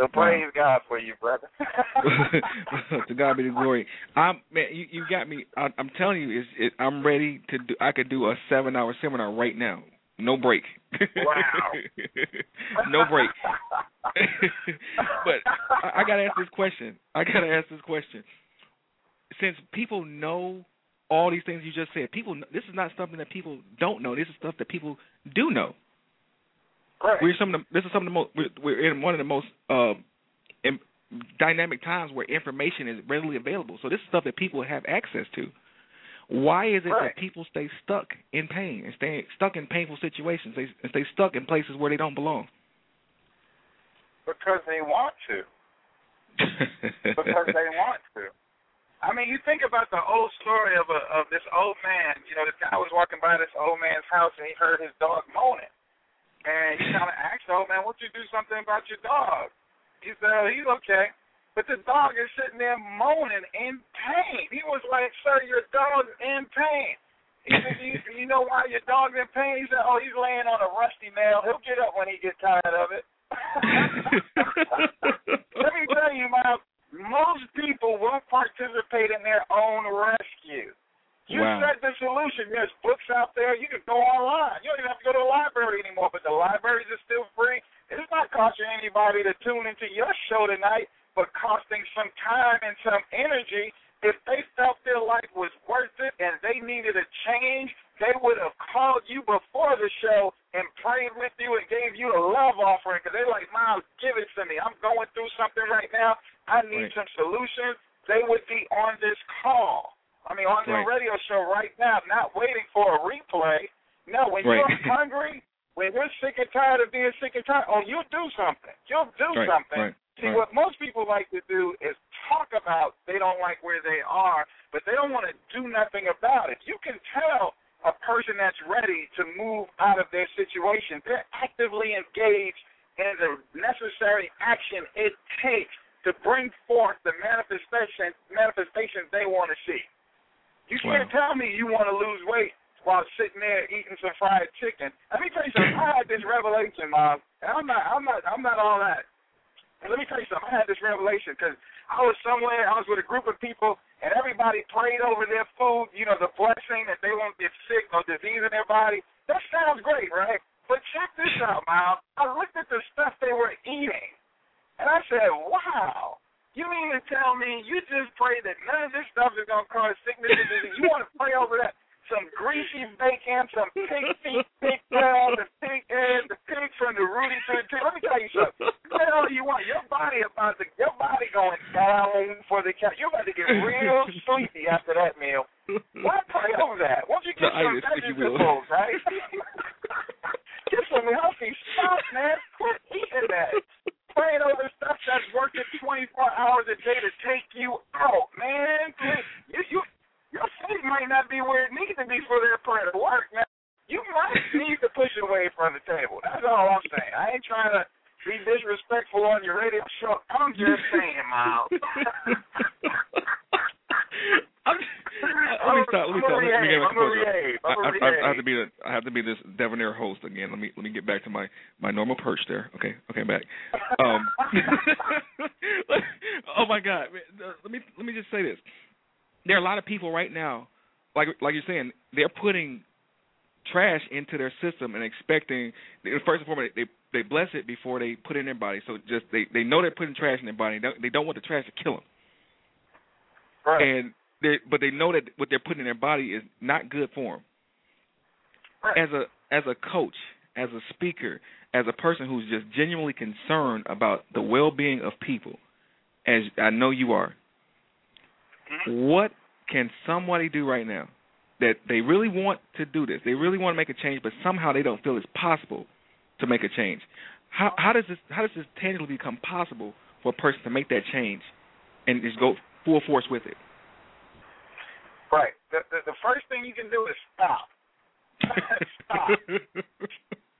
So praise God for you, brother. to God be the glory. I'm man, you you got me. I, I'm telling you, it, I'm ready to do. I could do a seven hour seminar right now, no break. Wow. no break. but I, I gotta ask this question. I gotta ask this question. Since people know all these things you just said, people this is not something that people don't know. This is stuff that people do know. Right. We're some of the, this is some of the most we're, we're in one of the most uh, in, dynamic times where information is readily available. So this is stuff that people have access to. Why is it right. that people stay stuck in pain and stay stuck in painful situations? They and stay stuck in places where they don't belong. Because they want to. because they want to. I mean, you think about the old story of a, of this old man. You know, this guy was walking by this old man's house and he heard his dog moaning. And he kind of asked old man, "Won't you do something about your dog?" He said, oh, "He's okay." But the dog is sitting there moaning in pain. He was like, "Sir, your dog's in pain." He said, you, "You know why your dog's in pain?" He said, "Oh, he's laying on a rusty nail. He'll get up when he gets tired of it." Let me tell you, Myles. Most people won't participate in their own rescue. You wow. said the solution. There's books out there. You can go online. You don't even have to go to the library anymore, but the libraries are still free. It's not costing anybody to tune into your show tonight, but costing some time and some energy. If they felt their life was worth it and they needed a change, they would have called you before the show and prayed with you and gave you a love offering because they're like, Myles, give it to me. I'm going through something right now. I need right. some solutions. They would be on this call. I mean, on Right. radio show right now, not waiting for a replay. No, when Right. you're hungry, when you're sick and tired of being sick and tired, oh, you'll do something. You'll do Right, something. See, what most people like to do is talk about they don't like where they are, but they don't want to do nothing about it. You can tell a person that's ready to move out of their situation. They're actively engaged in the necessary action it takes to bring forth the manifestation manifestations they want to see. You can't Wow. tell me you want to lose weight while sitting there eating some fried chicken. Let me tell you something. I had this revelation, Mom. And I'm not, I'm not, I'm not all that. And let me tell you something. I had this revelation because I was somewhere. I was with a group of people, and everybody prayed over their food. You know, the blessing that they won't get sick or disease in their body. That sounds great, right? But check this out, Myles. I looked at the stuff they were eating, and I said, "Wow." You mean to tell me you just pray that none of this stuff is gonna cause sickness and disease? You want to pray over that? Some greasy bacon, some pig feet, pig tail, the pig head, the pig from the Rudy to the tail. Let me tell you something. The hell you want? Your body about to, your body going down for the count. You're about to get real sleepy after that meal. Why pray over that? Won't you get The some vegetables, right? get some healthy stuff, man. Quit eating that. Praying over stuff that's working 24 hours a day to take you out, man. You, you, your faith might not be where it needs to be for their prayer to work, man. You might need to push away from the table. That's all I'm saying. I ain't trying to be disrespectful on your radio show. I'm just saying, Myles. I'm, let me stop. Let me stop. Let me get I'm back to behave. I, I'm a I, I, I have to be the I have to be this debonair host again. Let me let me get back to my my normal perch there. Okay, okay, back. Um, oh my God! uh, Let me let me just say this. There are a lot of people right now, like like you're saying, they're putting trash into their system and expecting first and foremost they they bless it before they put it in their body. So just they they know they're putting trash in their body. They don't, they don't want the trash to kill them right. and they but they know that what they're putting in their body is not good for them. right. As a as a coach, as a speaker, as a person who's just genuinely concerned about the well-being of people, as I know you are, mm-hmm. what can somebody do right now that they really want to do this? They really want to make a change, but somehow they don't feel it's possible to make a change. How how does this how does this tangibly become possible for a person to make that change and just go full force with it? Right. The, the the first thing you can do is stop. stop.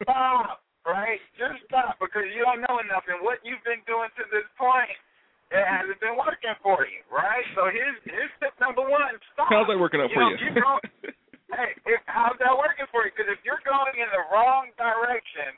Stop. Right. Just stop because you don't know enough, and what you've been doing to this point, it hasn't been working for you. Right. So here's here's tip number one. Stop. How's that working out you for know, you? Hey, if, how's that working for you? Because if you're going in the wrong direction,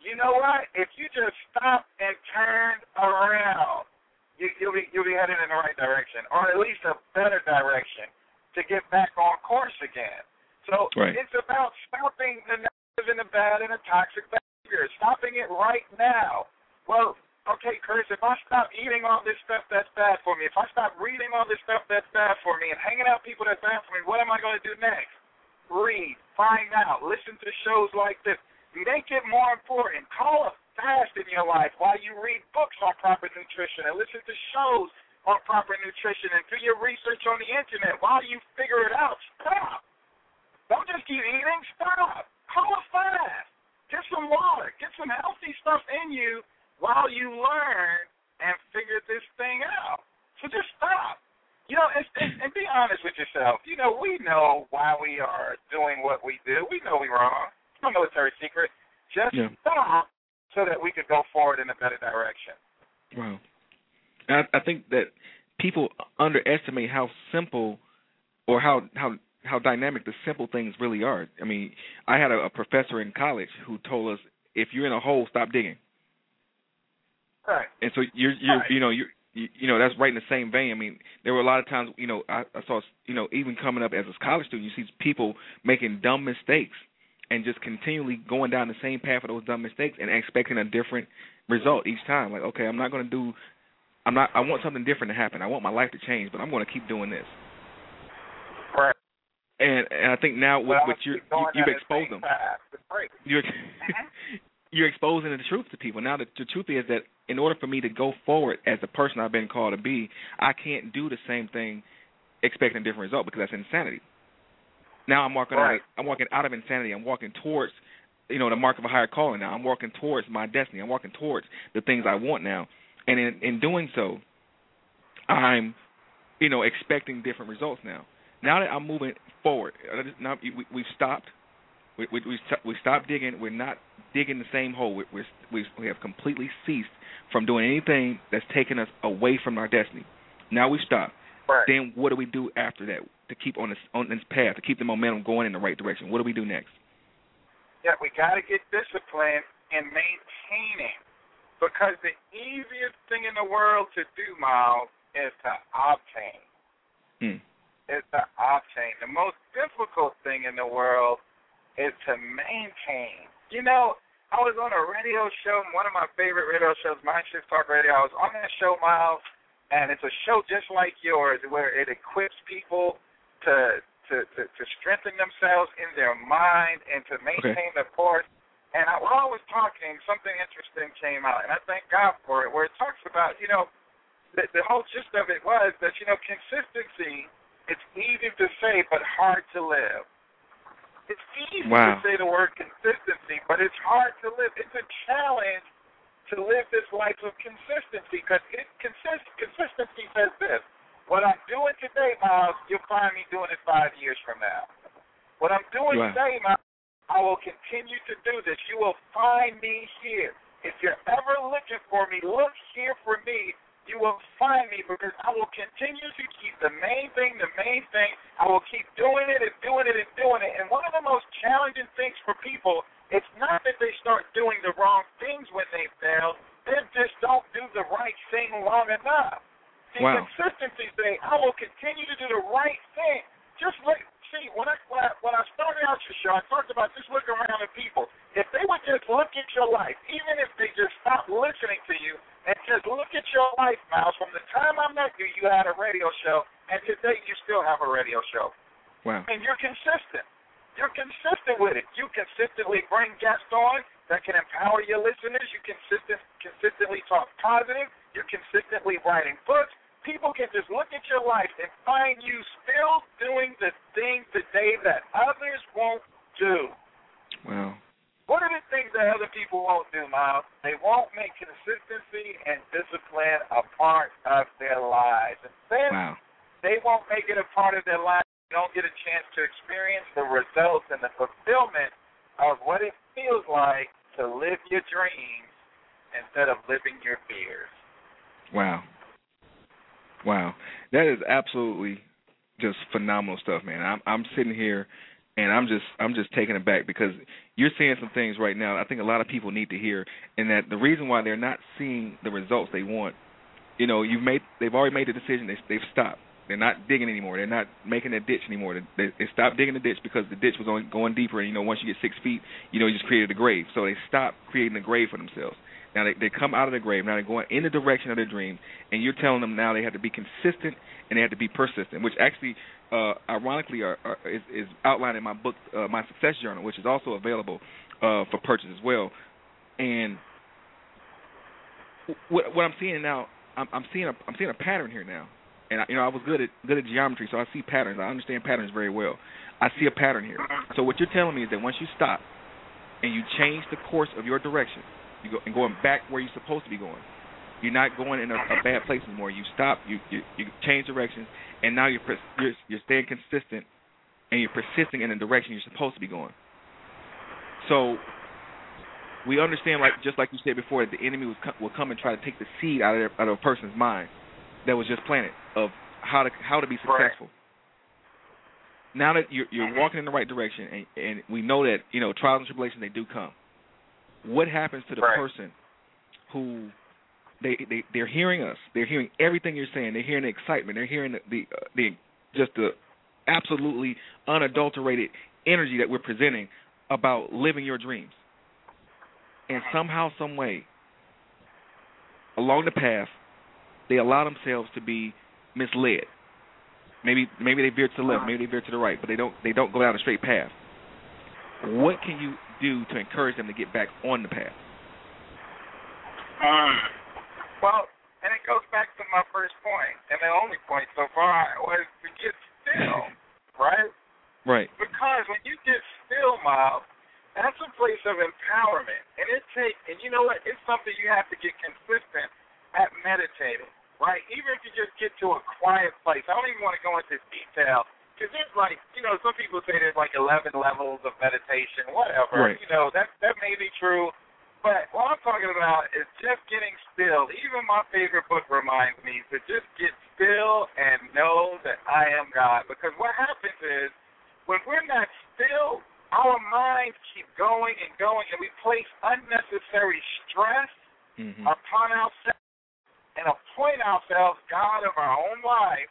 you know what? If you just stop and turn around, you, you'll be you'll be headed in the right direction, or at least a better direction to get back on course again. So Right. it's about stopping the negative and the bad and the toxic behavior, stopping it right now. Well, okay, Chris, if I stop eating all this stuff that's bad for me, if I stop reading all this stuff that's bad for me and hanging out with people that's bad for me, what am I going to do next? Read, find out, listen to shows like this. Make it more important. Call a fast in your life while you read books on proper nutrition and listen to shows on proper nutrition and do your research on the internet while you figure it out. Stop. Don't just keep eating. Stop. Call a fast. Get some water. Get some healthy stuff in you while you learn and figure this thing out. So just stop. You know, and, and, and be honest with yourself. You know, we know why we are doing what we do. We know we're wrong. Military secret. Just Yeah. stop so that we could go forward in a better direction. Wow. I, I think that people underestimate how simple or how how how dynamic the simple things really are. I mean, I had a, a professor in college who told us if you're in a hole, stop digging. Right. And so you're you're Right. you know you're you, you know that's right in the same vein. I mean, there were a lot of times you know I, I saw you know even coming up as a college student, you see people making dumb mistakes and just continually going down the same path of those dumb mistakes and expecting a different result each time. Like, okay, I'm not going to do. I'm not. I want something different to happen. I want my life to change, but I'm going to keep doing this. Right. And and I think now with what you keep going you, you've the exposed them. path. It's great. You're you're exposing the truth to people. Now the, the truth is that in order for me to go forward as the person I've been called to be, I can't do the same thing expecting a different result because that's insanity. Now I'm walking Right. out. Of, I'm walking out of insanity. I'm walking towards, you know, the mark of a higher calling. Now I'm walking towards my destiny. I'm walking towards the things I want now, and in in doing so, I'm, you know, expecting different results now. Now that I'm moving forward, now we, we've stopped. We we we, we stopped digging. We're not digging the same hole. We we're, we we have completely ceased from doing anything that's taking us away from our destiny. Now we stop. Right. Then what do we do after that to keep on this on this path to keep the momentum going in the right direction? What do we do next? Yeah, we got to get disciplined and maintaining. Because the easiest thing in the world to do, Myles, is to obtain. Hmm. Is to obtain. The most difficult thing in the world is to maintain. You know, I was on a radio show, one of my favorite radio shows, Mind Shift Talk Radio. I was on that show, Myles, and it's a show just like yours where it equips people to to to, to strengthen themselves in their mind and to maintain the course. And I, while I was talking, something interesting came out, and I thank God for it, where it talks about, you know, the, the whole gist of it was that, you know, consistency, it's easy to say, but hard to live. It's easy Wow. to say the word consistency, but it's hard to live. It's a challenge to live this life of consistency because it consist, consistency says this. What I'm doing today, Myles, you'll find me doing it five years from now. What I'm doing Wow. today, Myles, I will continue to do this. You will find me here. If you're ever looking for me, look here for me. You will find me because I will continue to keep the main thing the main thing. I will keep doing it and doing it and doing it. And one of the most challenging things for people, it's not that they start doing the wrong things when they fail. They just don't do the right thing long enough. See, Wow. consistency say, I will continue to do the right thing. Just look, see, when I, when I when I started out your show, I talked about just look around at people. If they would just look at your life, even if they just stop listening to you and just look at your life, Myles, from the time I met you, you had a radio show, and today you still have a radio show. Wow. And you're consistent. You're consistent with it. You consistently bring guests on that can empower your listeners. You consistent consistently talk positive. You're consistently writing books. People can just look at your life and find you still doing the things today that others won't do. Wow. What are the things that other people won't do, Myles? They won't make consistency and discipline a part of their lives. And since Wow. they won't make it a part of their life, they don't get a chance to experience the results and the fulfillment of what it feels like to live your dreams instead of living your fears. Wow. Wow. That is absolutely just phenomenal stuff, man. I'm I'm sitting here and I'm just I'm just taken aback because you're saying some things right now I think a lot of people need to hear and that the reason why they're not seeing the results they want, you know, you've made they've already made the decision, they they've stopped. They're not digging anymore. They're not making a ditch anymore. They, they, they stopped digging the ditch because the ditch was going deeper. And you know, once you get six feet, you know, you just created a grave. So they stopped creating a grave for themselves. Now they they come out of the grave. Now they're going in the direction of their dream, and you're telling them now they have to be consistent and they have to be persistent, which actually, uh, ironically, are, are, is, is outlined in my book, uh, my success journal, which is also available uh, for purchase as well. And what what I'm seeing now, I'm, I'm seeing a I'm seeing a pattern here now, and I, you know I was good at good at geometry, so I see patterns. I understand patterns very well. I see a pattern here. So what you're telling me is that once you stop and you change the course of your direction, you go and going back where you're supposed to be going. You're not going in a, a bad place anymore. You stop, you you, you change directions, and now you're, you're you're staying consistent and you're persisting in the direction you're supposed to be going. So we understand, like just like you said before, that the enemy was will come and try to take the seed out of their, out of a person's mind that was just planted of how to how to be Right. successful. Now that you're you're walking in the right direction, and, and we know that you know trials and tribulations they do come. What happens to the Right. person who they they they're hearing us, they're hearing everything you're saying, they're hearing the excitement, they're hearing the the, uh, the just the absolutely unadulterated energy that we're presenting about living your dreams. And somehow, some way, along the path, they allow themselves to be misled. Maybe maybe they veer to the left, maybe they veer to the right, but they don't they don't go down a straight path. What can you do to encourage them to get back on the path? Mm. Well, And it goes back to my first point, and the only point so far was to get still, right? Right. Because when you get still, Miles, that's a place of empowerment. And it takes, and you know what? It's something you have to get consistent at meditating, right? Even if you just get to a quiet place. I don't even want to go into detail because there's like, you know, some people say there's like 11 levels of meditation, whatever. Right. You know, that that may be true. But what I'm talking about is just getting still. Even my favorite book reminds me to just get still and know that I am God. Because what happens is when we're not still, our minds keep going and going, and we place unnecessary stress hmm upon ourselves and appoint ourselves God of our own life.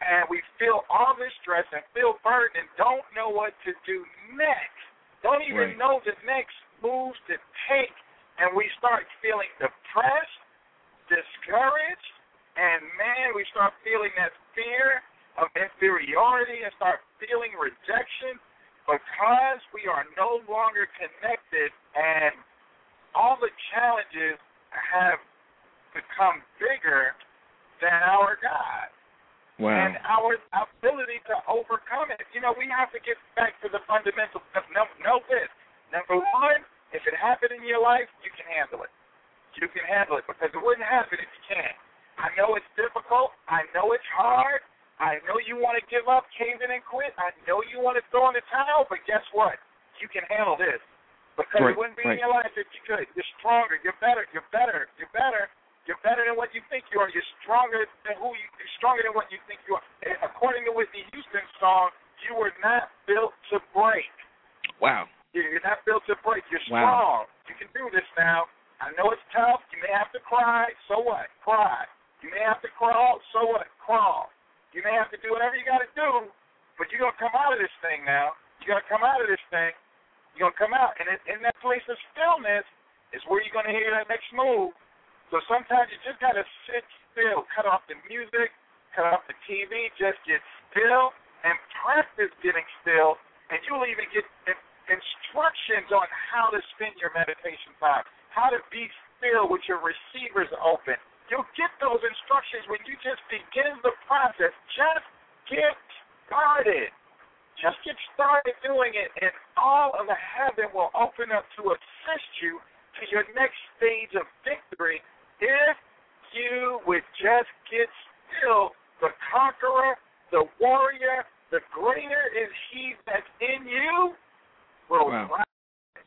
And we feel all this stress and feel burdened and don't know what to do next. Don't even Right. know the next moves to take and we start feeling depressed, discouraged, and man, we start feeling that fear of inferiority and start feeling rejection because we are no longer connected and all the challenges have become bigger than our God Wow. and our ability to overcome it. You know, we have to get back to the fundamentals. Know, know this. Number one, if it happened in your life, you can handle it. You can handle it because it wouldn't happen if you can't. I know it's difficult. I know it's hard. I know you want to give up, cave in, and quit. I know you want to throw in the towel, but guess what? You can handle this because Right, it wouldn't be right. in your life if you could. You're stronger. You're better. You're better. You're better. You're better than what you think you are. You're stronger than who you. You're stronger than what you think you are. According to Whitney Houston's song, you were not built to break. Wow. You're not built to break. You're Wow. strong. You can do this now. I know it's tough. You may have to cry. So what? Cry. You may have to crawl. So what? Crawl. You may have to do whatever you got to do, but you're gonna come out of this thing now. You're gonna come out of this thing. You're gonna come out, and in, in that place of stillness is where you're gonna hear that next move. So sometimes you just gotta sit still, cut off the music, cut off the TV, just get still and practice getting still, and you'll even get instructions on how to spend your meditation time, how to be still with your receivers open. You'll get those instructions when you just begin the process. Just get started. Just get started doing it, and all of the heaven will open up to assist you to your next stage of victory if you would just get still. The conqueror, the warrior, the greater is he that's in you will Wow. rise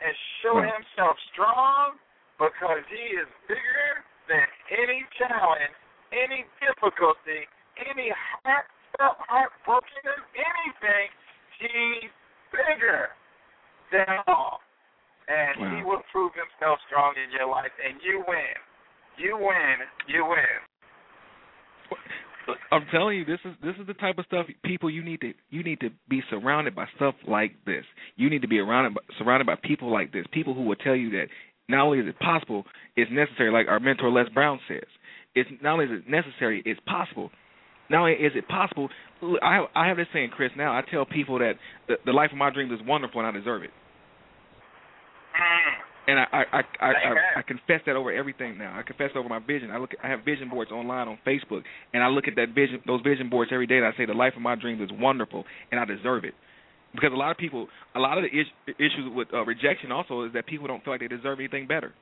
and show Wow. himself strong because he is bigger than any challenge, any difficulty, any heartfelt heartbrokenness, anything. He's bigger than all. And he will prove himself strong in your life, and you win. You win. You win. I'm telling you, this is this is the type of stuff people you need to you need to be surrounded by stuff like this. You need to be around surrounded by people like this, people who will tell you that not only is it possible, it's necessary. Like our mentor Les Brown says, it's not only is it necessary, it's possible. Not only is it possible, I have, I have this saying, Chris. Now I tell people that the, the life of my dreams is wonderful and I deserve it. And I I I, I, I, I confess that over everything now. I confess over my vision. I look. At, I have vision boards online on Facebook, and I look at that vision, those vision boards every day, and I say the life of my dreams is wonderful, and I deserve it. Because a lot of people, a lot of the is, issues with uh, rejection also is that people don't feel like they deserve anything better.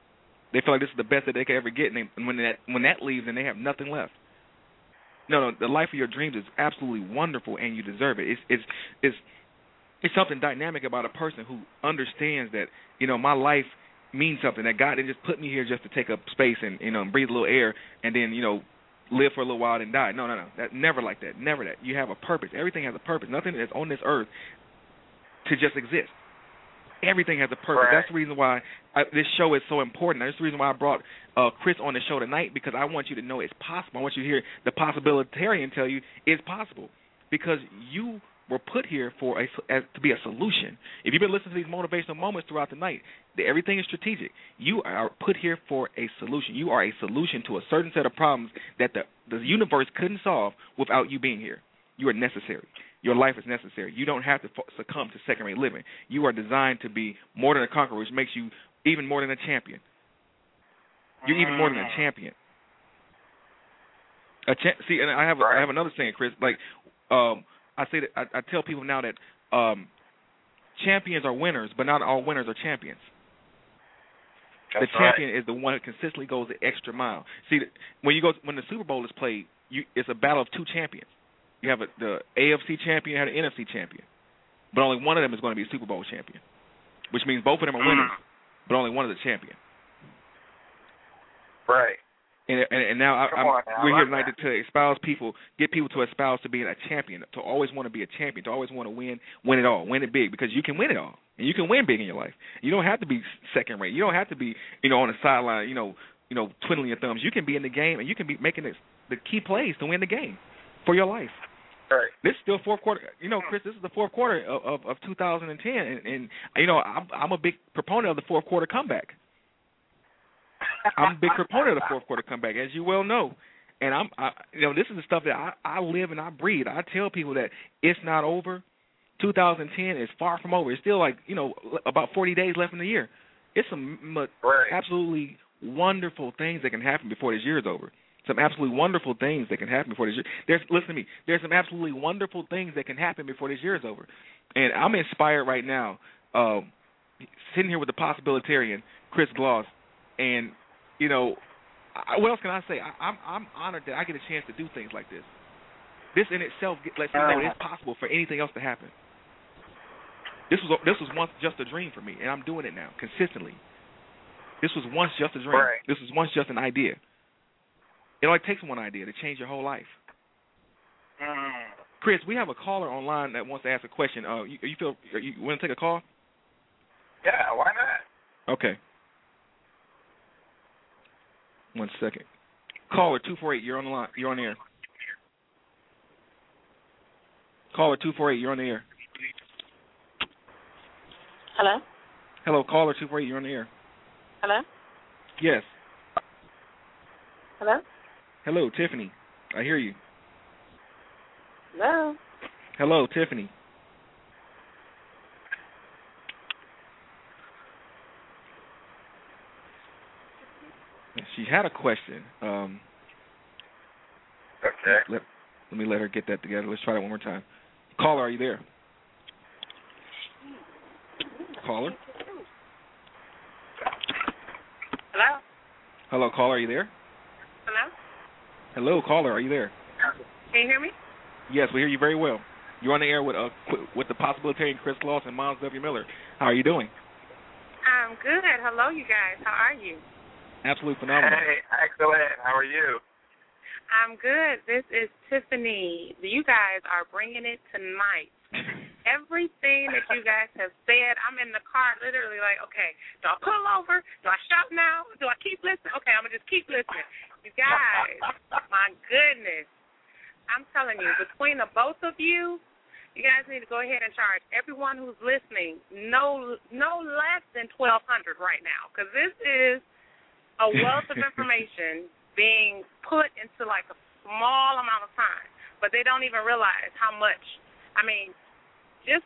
They feel like this is the best that they could ever get, and, they, and when that when that leaves, then they have nothing left. No, no, the life of your dreams is absolutely wonderful, and you deserve it. It's it's it's it's something dynamic about a person who understands that you know my life means something that God didn't just put me here just to take up space and you know and breathe a little air and then you know live for a little while and die. No, no, no. That never like that. Never that. You have a purpose. Everything has a purpose. Nothing that's on this earth to just exist. Everything has a purpose. Right. That's the reason why I, this show is so important. That's the reason why I brought uh, Chris on the show tonight because I want you to know it's possible. I want you to hear the possibilitarian tell you it's possible because you were put here for a as, to be a solution. If you've been listening to these motivational moments throughout the night, the, everything is strategic. You are put here for a solution. You are a solution to a certain set of problems that the the universe couldn't solve without you being here. You are necessary. Your life is necessary. You don't have to succumb to second rate living. You are designed to be more than a conqueror, which makes you even more than a champion. You're even more than a Mm. champion. A cha- see, and I have a. I have another saying, Chris. Like, um, I say that I, I tell people now that um, champions are winners, but not all winners are champions. That's the champion is the one who consistently goes the extra mile. See, when you go when the Super Bowl is played, you it's a battle of two champions. You have a, the AFC champion, have the NFC champion, but only one of them is going to be a Super Bowl champion, which means both of them are winners, but only one is a champion. Right. And and, and now I, I'm, now, we're here tonight to, to espouse people, get people to espouse to being a champion, to always want to be a champion, to always want to win, win it all, win it big, because you can win it all, and you can win big in your life. You don't have to be second rate. You don't have to be, you know, on the sideline, you know, you know, twiddling your thumbs. You can be in the game, and you can be making the, the key plays to win the game for your life. Right. This is still fourth quarter. You know, Chris, this is the fourth quarter of of, of 2010, and, and you know, I'm I'm a big proponent of the fourth quarter comeback. I'm a big proponent of the fourth quarter comeback, as you well know. And I'm, I, you know, this is the stuff that I, I live and I breathe. I tell people that it's not over. 2010 is far from over. It's still like, you know, about 40 days left in the year. It's some Right. absolutely wonderful things that can happen before this year is over. Some absolutely wonderful things that can happen before this year. There's listen to me. There's some absolutely wonderful things that can happen before this year is over. And I'm inspired right now, um, sitting here with the possibilitarian Chris Gloss, and you know, I, what else can I say? I, I'm I'm honored that I get a chance to do things like this. This in itself lets me know it's possible for anything else to happen. This was this was once just a dream for me, and I'm doing it now consistently. This was once just a dream. Right. This was once just an idea. It only takes one idea to change your whole life. Mm. Chris, we have a caller online that wants to ask a question. Uh, you, you feel you want to take a call? Yeah, why not? Okay. One second. Caller two four eight, you're on the line. You're on the air. Caller two four eight, you're on the air. Hello? Hello, caller two four eight, you're on the air. Hello? Yes. Hello? Hello, Tiffany. I hear you. Hello? Hello, Tiffany. She had a question. Um, Okay. let, let me let her get that together. Let's try that one more time. Caller, are you there? Caller? Hello? Hello, caller, are you there? Hello? Hello, caller, are you there? Can you hear me? Yes, we hear you very well. You're on the air with uh, qu- with the possibilitarian Chris Gloss and Myles W. Miller. How are you doing? I'm good. Hello, you guys. How are you? Absolutely phenomenal. Hey, excellent. How are you? I'm good. This is Tiffany. You guys are bringing it tonight. Everything that you guys have said, I'm in the car literally like, okay, do I pull over? Do I shout now? Do I keep listening? Okay, I'm going to just keep listening. You guys, my goodness. I'm telling you, between the both of you, you guys need to go ahead and charge everyone who's listening no no less than twelve hundred right now, because this is a wealth of information being put into like a small amount of time, but they don't even realize how much. I mean, just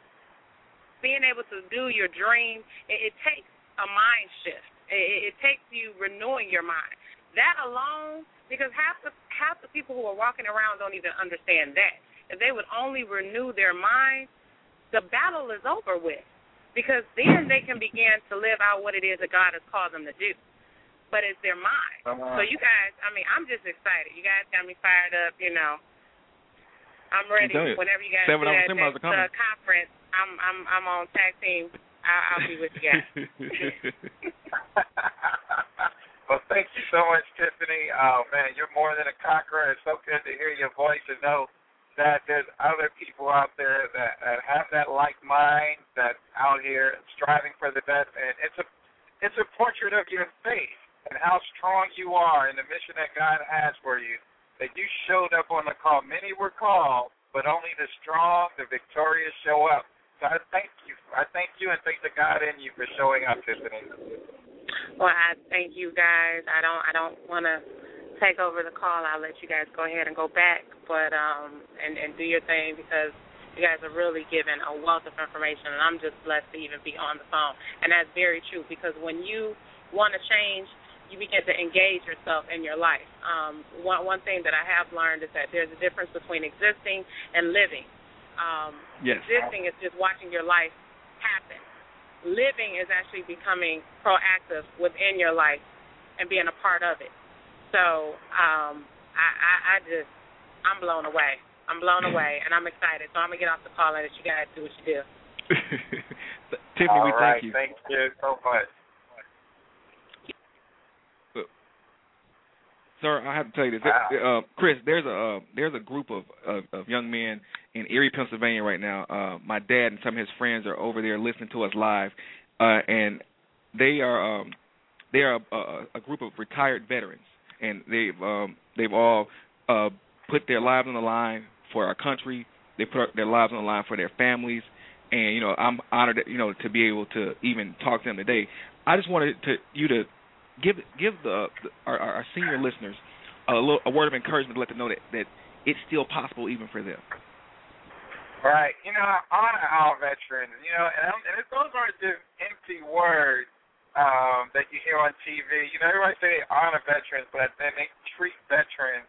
being able to do your dream, it, it takes a mind shift. It, it takes you renewing your mind. That alone, because half the half the people who are walking around don't even understand that. If they would only renew their mind, the battle is over with. Because then they can begin to live out what it is that God has called them to do. But it's their mind. Uh-huh. So you guys, I mean, I'm just excited. You guys got me fired up. You know, I'm ready. you, Whenever you guys do that ten miles next uh, conference, I'm I'm I'm on tag team. I'll, I'll be with you guys. well, thank you so much, Tiffany. Oh man, you're more than a conqueror. It's so good to hear your voice and know that there's other people out there that, that have that like mind that's out here striving for the best. And it's a it's a portrait of your faith and how strong you are in the mission that God has for you. That you showed up on the call. Many were called, but only the strong, the victorious show up. So I thank you. I thank you and thank the God in you for showing up, Tiffany. Well, I thank you guys. I don't I don't want to take over the call. I'll let you guys go ahead and go back, but um and and do your thing because you guys are really giving a wealth of information, and I'm just blessed to even be on the phone. And that's very true because when you want to change you begin to engage yourself in your life. Um, one one thing that I have learned is that there's a difference between existing and living. Um, Yes. Existing is just watching your life happen. Living is actually becoming proactive within your life and being a part of it. So um, I, I, I just I'm blown away. I'm blown away, and I'm excited. So I'm gonna get off the call and let you guys do what you do. Tiffany, All we right, thank you. Thank you so much. Sir, I have to tell you this, Wow. uh, Chris. There's a uh, there's a group of, of of young men in Erie, Pennsylvania, right now. Uh, my dad and some of his friends are over there listening to us live, uh, and they are um, they are a, a, a group of retired veterans, and they've um, they've all uh, put their lives on the line for our country. They put their lives on the line for their families, and you know I'm honored, you know, to be able to even talk to them today. I just wanted to you to give give the, the our, our senior listeners a little a word of encouragement to let them know that that it's still possible even for them. Right. You know, I honor our veterans. You know, and, and it, those aren't just empty words um, that you hear on TV. You know, everybody say they honor veterans, but then they treat veterans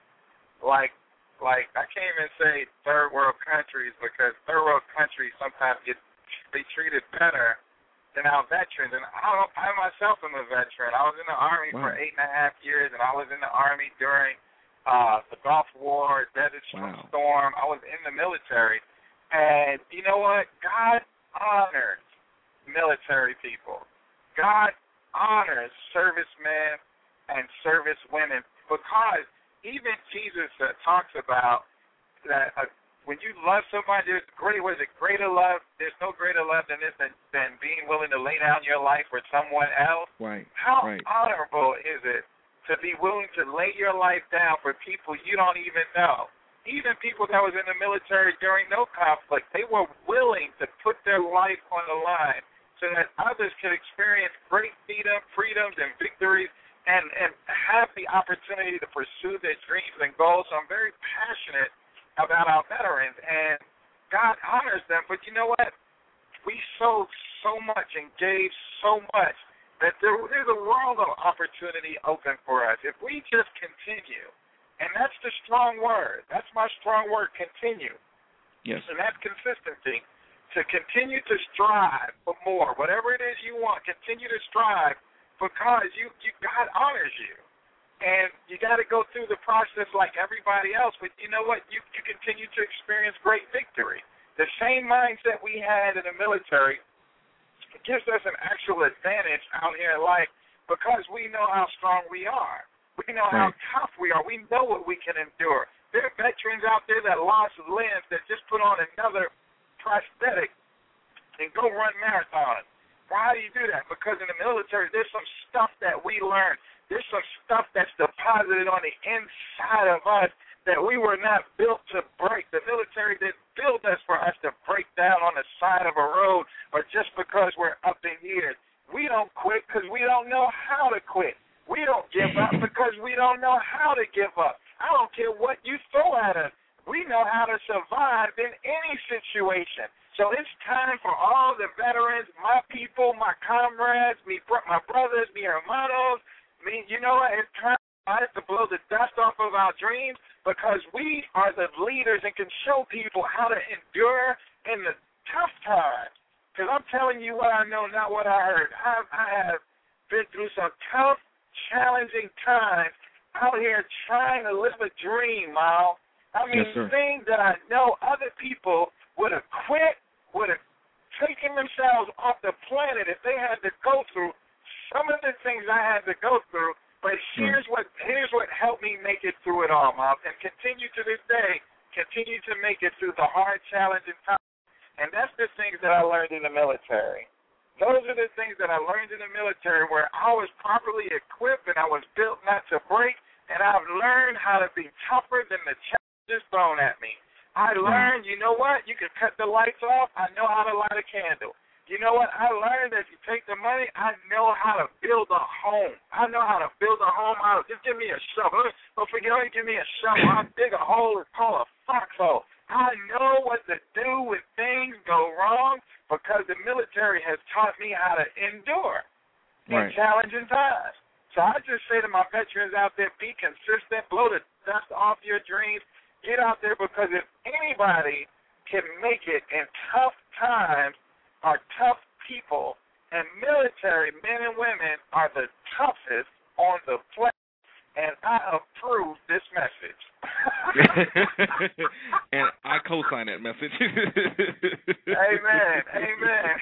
like like I can't even say third world countries because third world countries sometimes get they treated better our veterans. And I, I myself am a veteran. I was in the army Wow. for eight and a half years, and I was in the army during uh, the Gulf War, Desert Wow. Storm. I was in the military, and you know what? God honors military people. God honors servicemen and servicewomen because even Jesus uh, talks about that uh, when you love somebody, there's great. Was it greater love? There's no greater love than this than, than being willing to lay down your life for someone else. Right. How Right. honorable is it to be willing to lay your life down for people you don't even know? Even people that was in the military during no conflict, they were willing to put their life on the line so that others could experience great freedom, freedoms and victories and, and have the opportunity to pursue their dreams and goals. So I'm very passionate about our veterans and God honors them, but you know what? We sold so much and gave so much that there, there's a world of opportunity open for us. If we just continue, and that's the strong word. That's my strong word, continue. Yes. And that's consistency. To continue to strive for more, whatever it is you want, continue to strive because you, you God honors you. And you got to go through the process like everybody else, but you know what? You you continue to experience great victory. The same mindset we had in the military gives us an actual advantage out here in life because we know how strong we are. We know how tough we are. We know what we can endure. There are veterans out there that lost limbs that just put on another prosthetic and go run marathons. Why do you do that? Because in the military, there's some stuff that we learn. There's some stuff that's deposited on the inside of us that we were not built to break. The military didn't build us for us to break down on the side of a road or just because we're up in years. We don't quit because we don't know how to quit. We don't give up because we don't know how to give up. I don't care what you throw at us. We know how to survive in any situation. So it's time for all the veterans, my people, my comrades, me, my brothers, mi hermanos, me. You know what? It's time for us to blow the dust off of our dreams because we are the leaders and can show people how to endure in the tough times. Because I'm telling you what I know, not what I heard. I, I have been through some tough, challenging times out here trying to live a dream, Mal. I mean, Yes, things that I know other people would have quit, would have taken themselves off the planet if they had to go through some of the things I had to go through. But hmm. here's what here's what helped me make it through it all, Mom, and continue to this day, continue to make it through the hard, challenging times. And that's the things that I learned in the military. Those are the things that I learned in the military where I was properly equipped and I was built not to break, and I've learned how to be tougher than the challenges thrown at me. I hmm. learned, you know what? You can cut the lights off. I know how to light a candle. You know what? I learned that if you take the money, I know how to build a home. I know how to build a home out of just give me a shovel. Don't forget, don't give me a shovel. I'll dig a hole and call a foxhole. I know what to do when things go wrong because the military has taught me how to endure in challenging times. So I just say to my veterans out there, be consistent, blow the dust off your dreams, get out there because if anybody can make it in tough times are tough people and military men and women are the toughest on the planet and I approve this message. and I co-sign that message. amen. Amen.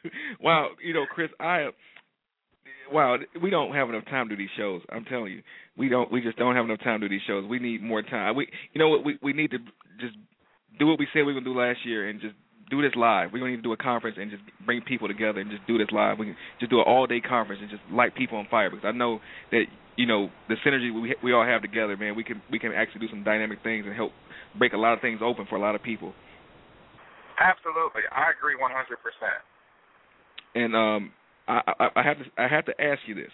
wow, you know, Chris, I wow, we don't have enough time to do these shows. I'm telling you, we don't. We just don't have enough time to do these shows. We need more time. We, you know what? We we need to just do what we said we were gonna do last year and just do this live. We're gonna need to do a conference and just bring people together and just do this live. We can just do an all day conference and just light people on fire because I know that you know the synergy we we all have together, man. We can we can actually do some dynamic things and help break a lot of things open for a lot of people. Absolutely, I agree 100%. And um, I, I, I have to I have to ask you this.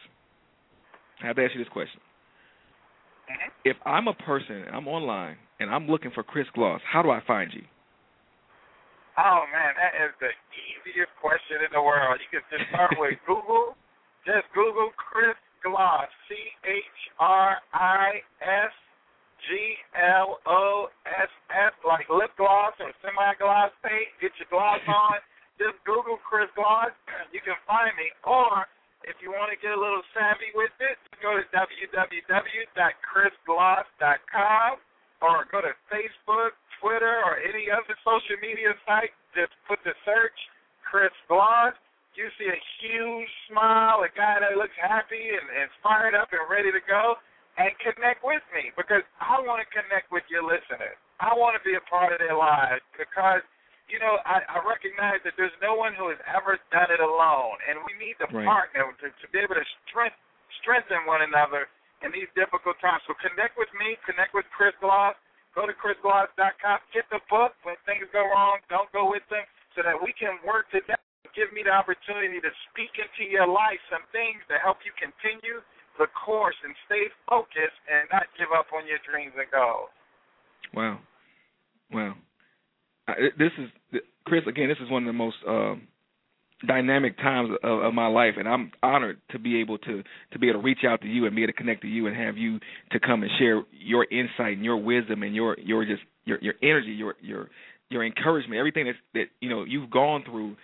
I have to ask you this question. Mm-hmm. If I'm a person, I'm online, and I'm looking for Chris Gloss, how do I find you? Oh man, that is the easiest question in the world. You can just start with Google. Just Google Chris Gloss, C H R I S G L O S S, like lip gloss or semi gloss paint. Get your gloss on. Just Google Chris Gloss. You can find me. Or if you want to get a little savvy with it, go to www.chrisgloss.com or go to Facebook, Twitter, or any other social media site. Just put the search Chris Gloss. You see a huge smile, a guy that looks happy and, and fired up and ready to go, and connect with me because I want to connect with your listeners. I want to be a part of their lives because you know, I, I recognize that there's no one who has ever done it alone, and we need to right. partner to, to be able to strength, strengthen one another in these difficult times. So connect with me, connect with Chris Gloss. Go to chrisgloss.com, get the book. When things go wrong, don't go with them, so that we can work together. Give me the opportunity to speak into your life some things to help you continue the course and stay focused and not give up on your dreams and goals. Wow, wow this is Chris again. This is one of the most um, dynamic times of, of my life, and I'm honored to be able to to be able to reach out to you and be able to connect to you and have you to come and share your insight and your wisdom and your your just your your energy, your your your encouragement, everything that that you know you've gone through,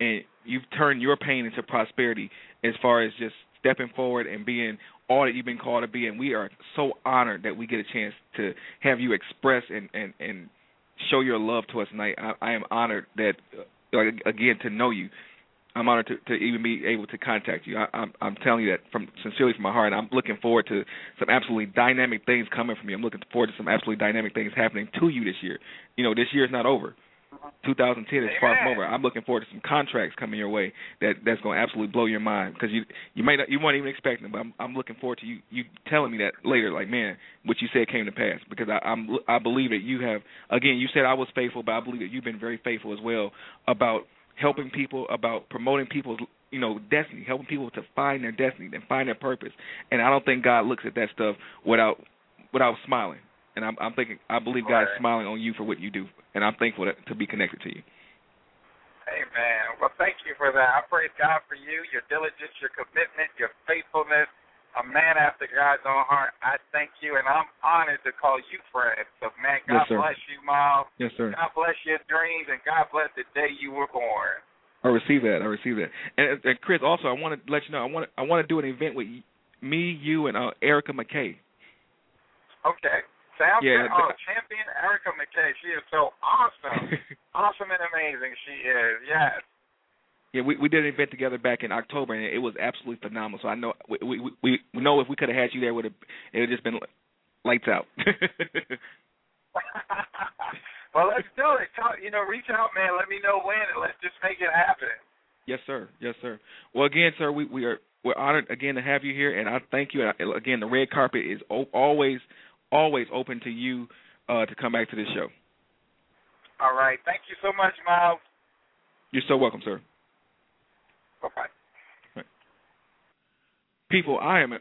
and you've turned your pain into prosperity as far as just stepping forward and being all that you've been called to be and we are so honored that we get a chance to have you express and and and show your love to us tonight. I, I am honored that, uh, again, to know you. I'm honored to, to even be able to contact you. I, I'm, I'm telling you that from sincerely from my heart. I'm looking forward to some absolutely dynamic things coming from you. I'm looking forward to some absolutely dynamic things happening to you this year. You know, this year is not over. 2010 is far from over. I'm looking forward to some contracts coming your way that that's going to absolutely blow your mind because you you might not, you weren't even expecting them, but I'm I'm looking forward to you you telling me that later. Like man, what you said came to pass because I, I'm I believe that you have again. You said I was faithful, but I believe that you've been very faithful as well about helping people, about promoting people's you know destiny, helping people to find their destiny and find their purpose. And I don't think God looks at that stuff without without smiling and I'm, I'm thinking I believe God's right. smiling on you for what you do, and I'm thankful to, to be connected to you. Amen. Well, thank you for that. I praise God for you, your diligence, your commitment, your faithfulness. A man after God's own heart. I thank you, and I'm honored to call you friend. So, man, God yes, bless you, Myles. Yes, sir. God bless your dreams, and God bless the day you were born. I receive that. I receive that. And, and Chris, also, I want to let you know, I want to, I want to do an event with me, you, and uh, Erica McKay. Okay. Sounds yeah, good. Oh, champion Erica McKay. She is so awesome. awesome and amazing she is. Yes. Yeah, we we did an event together back in October, and it was absolutely phenomenal. So I know we we we, we know if we could have had you there, would have it would just been lights out. well, let's do it. Talk, you know, reach out, man. Let me know when, and let's just make it happen. Yes, sir. Yes, sir. Well, again, sir, we we are we're honored again to have you here, and I thank you. And Again, the red carpet is always always open to you uh, to come back to this show. All right. Thank you so much, Myles. You're so welcome, sir. Bye bye. People, I am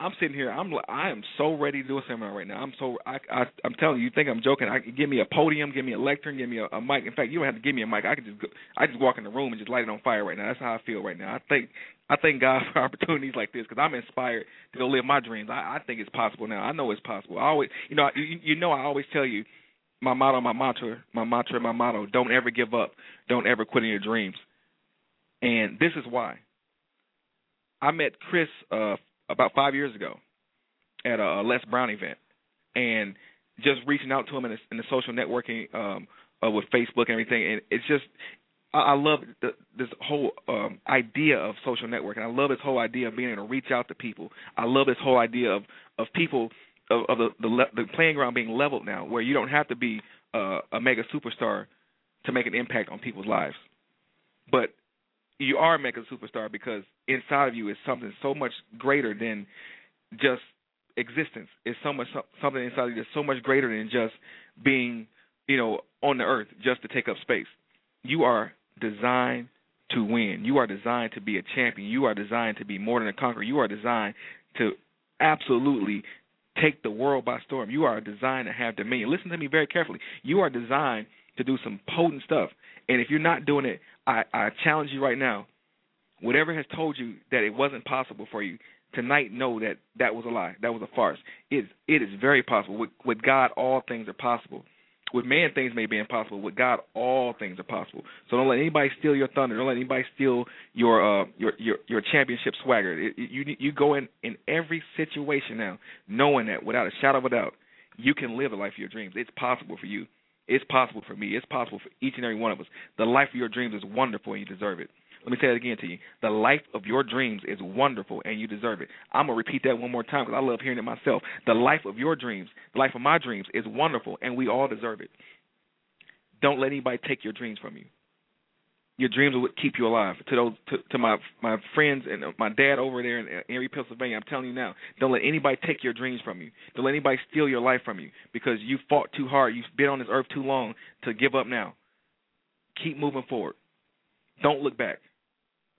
I'm sitting here. I'm I am so ready to do a seminar right now. I'm so I, I I'm telling you. You think I'm joking? I give me a podium, give me a lectern, give me a, a mic. In fact, you don't have to give me a mic. I can just go, I just walk in the room and just light it on fire right now. That's how I feel right now. I thank I thank God for opportunities like this because I'm inspired to go live my dreams. I, I think it's possible now. I know it's possible. I always, you know, you, you know, I always tell you my motto, my mantra, my mantra, my motto: don't ever give up, don't ever quit in your dreams. And this is why. I met Chris uh, about five years ago at a Les Brown event, and just reaching out to him in the, in the social networking um, uh, with Facebook and everything, and it's just I, I love the, this whole um, idea of social networking. I love this whole idea of being able to reach out to people. I love this whole idea of of people of, of the the, le- the playing ground being leveled now, where you don't have to be uh, a mega superstar to make an impact on people's lives, but you are a mega superstar because inside of you is something so much greater than just existence. It's so much something inside of you that's so much greater than just being, you know, on the earth just to take up space. You are designed to win. You are designed to be a champion. You are designed to be more than a conqueror. You are designed to absolutely take the world by storm. You are designed to have dominion. Listen to me very carefully. You are designed to do some potent stuff. And if you're not doing it, I, I challenge you right now. Whatever has told you that it wasn't possible for you, tonight know that that was a lie. That was a farce. It it is very possible. With with God all things are possible. With man things may be impossible. With God all things are possible. So don't let anybody steal your thunder. Don't let anybody steal your uh your your your championship swagger. It, it, you you go in in every situation now knowing that without a shadow of a doubt you can live the life of your dreams. It's possible for you. It's possible for me. It's possible for each and every one of us. The life of your dreams is wonderful and you deserve it. Let me say that again to you. The life of your dreams is wonderful and you deserve it. I'm going to repeat that one more time because I love hearing it myself. The life of your dreams, the life of my dreams is wonderful and we all deserve it. Don't let anybody take your dreams from you. Your dreams will keep you alive. To those, to, to my my friends and my dad over there in Erie, Pennsylvania, I'm telling you now, don't let anybody take your dreams from you. Don't let anybody steal your life from you because you fought too hard. You've been on this earth too long to give up now. Keep moving forward. Don't look back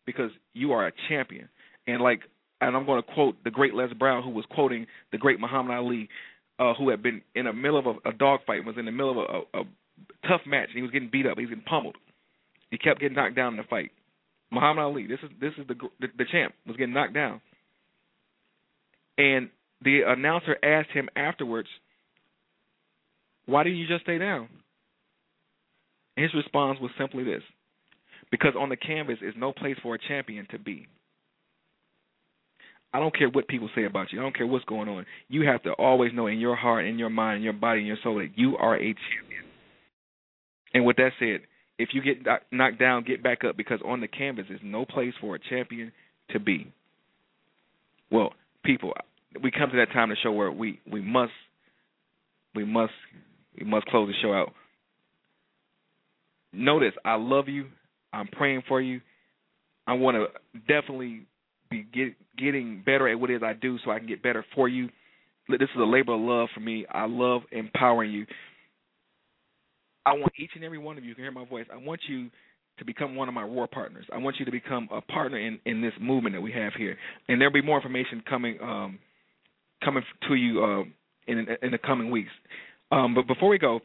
because you are a champion. And like, and I'm going to quote the great Les Brown, who was quoting the great Muhammad Ali, uh, who had been in the middle of a, a dogfight, was in the middle of a, a, a tough match, and he was getting beat up, he was getting pummeled. He kept getting knocked down in the fight. Muhammad Ali, this is this is the the, the champ, was getting knocked down, and the announcer asked him afterwards, "Why didn't you just stay down?" And his response was simply this: because on the canvas is no place for a champion to be. I don't care what people say about you. I don't care what's going on. You have to always know in your heart, in your mind, in your body, in your soul that you are a champion. And with that said, if you get knocked down, get back up because on the canvas is no place for a champion to be. Well, people, we come to that time of the show where we we must we must we must close the show out. Notice I love you. I'm praying for you. I want to definitely be get, getting better at what it is I do so I can get better for you. This is a labor of love for me. I love empowering you. I want each and every one of you to hear my voice. I want you to become one of my war partners. I want you to become a partner in, in this movement that we have here. And there'll be more information coming um, coming to you uh, in in the coming weeks. Um, but before we go,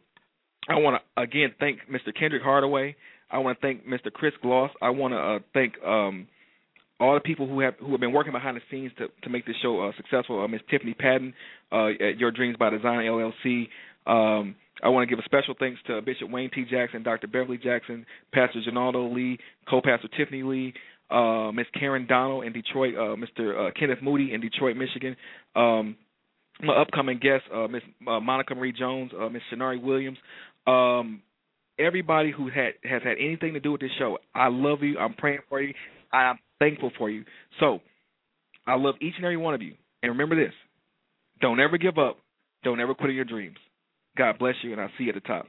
I want to again thank Mr. Kendrick Hardaway. I want to thank Mr. Chris Gloss. I want to uh, thank um, all the people who have who have been working behind the scenes to to make this show uh, successful. Uh, Tiffany Patton uh, at Your Dreams by Design LLC. Um, I want to give a special thanks to Bishop Wayne T. Jackson, Dr. Beverly Jackson, Pastor Janaldo Lee, co-pastor Tiffany Lee, uh, Miss Karen Donald in Detroit, uh, Mr. Uh, Kenneth Moody in Detroit, Michigan. Um, my upcoming guest, uh, Miss uh, Monica Marie Jones, uh, Miss Shanari Williams. Um, everybody who had has had anything to do with this show. I love you. I'm praying for you. I'm thankful for you. So I love each and every one of you. And remember this: don't ever give up. Don't ever quit on your dreams. God bless you, and I'll see you at the top.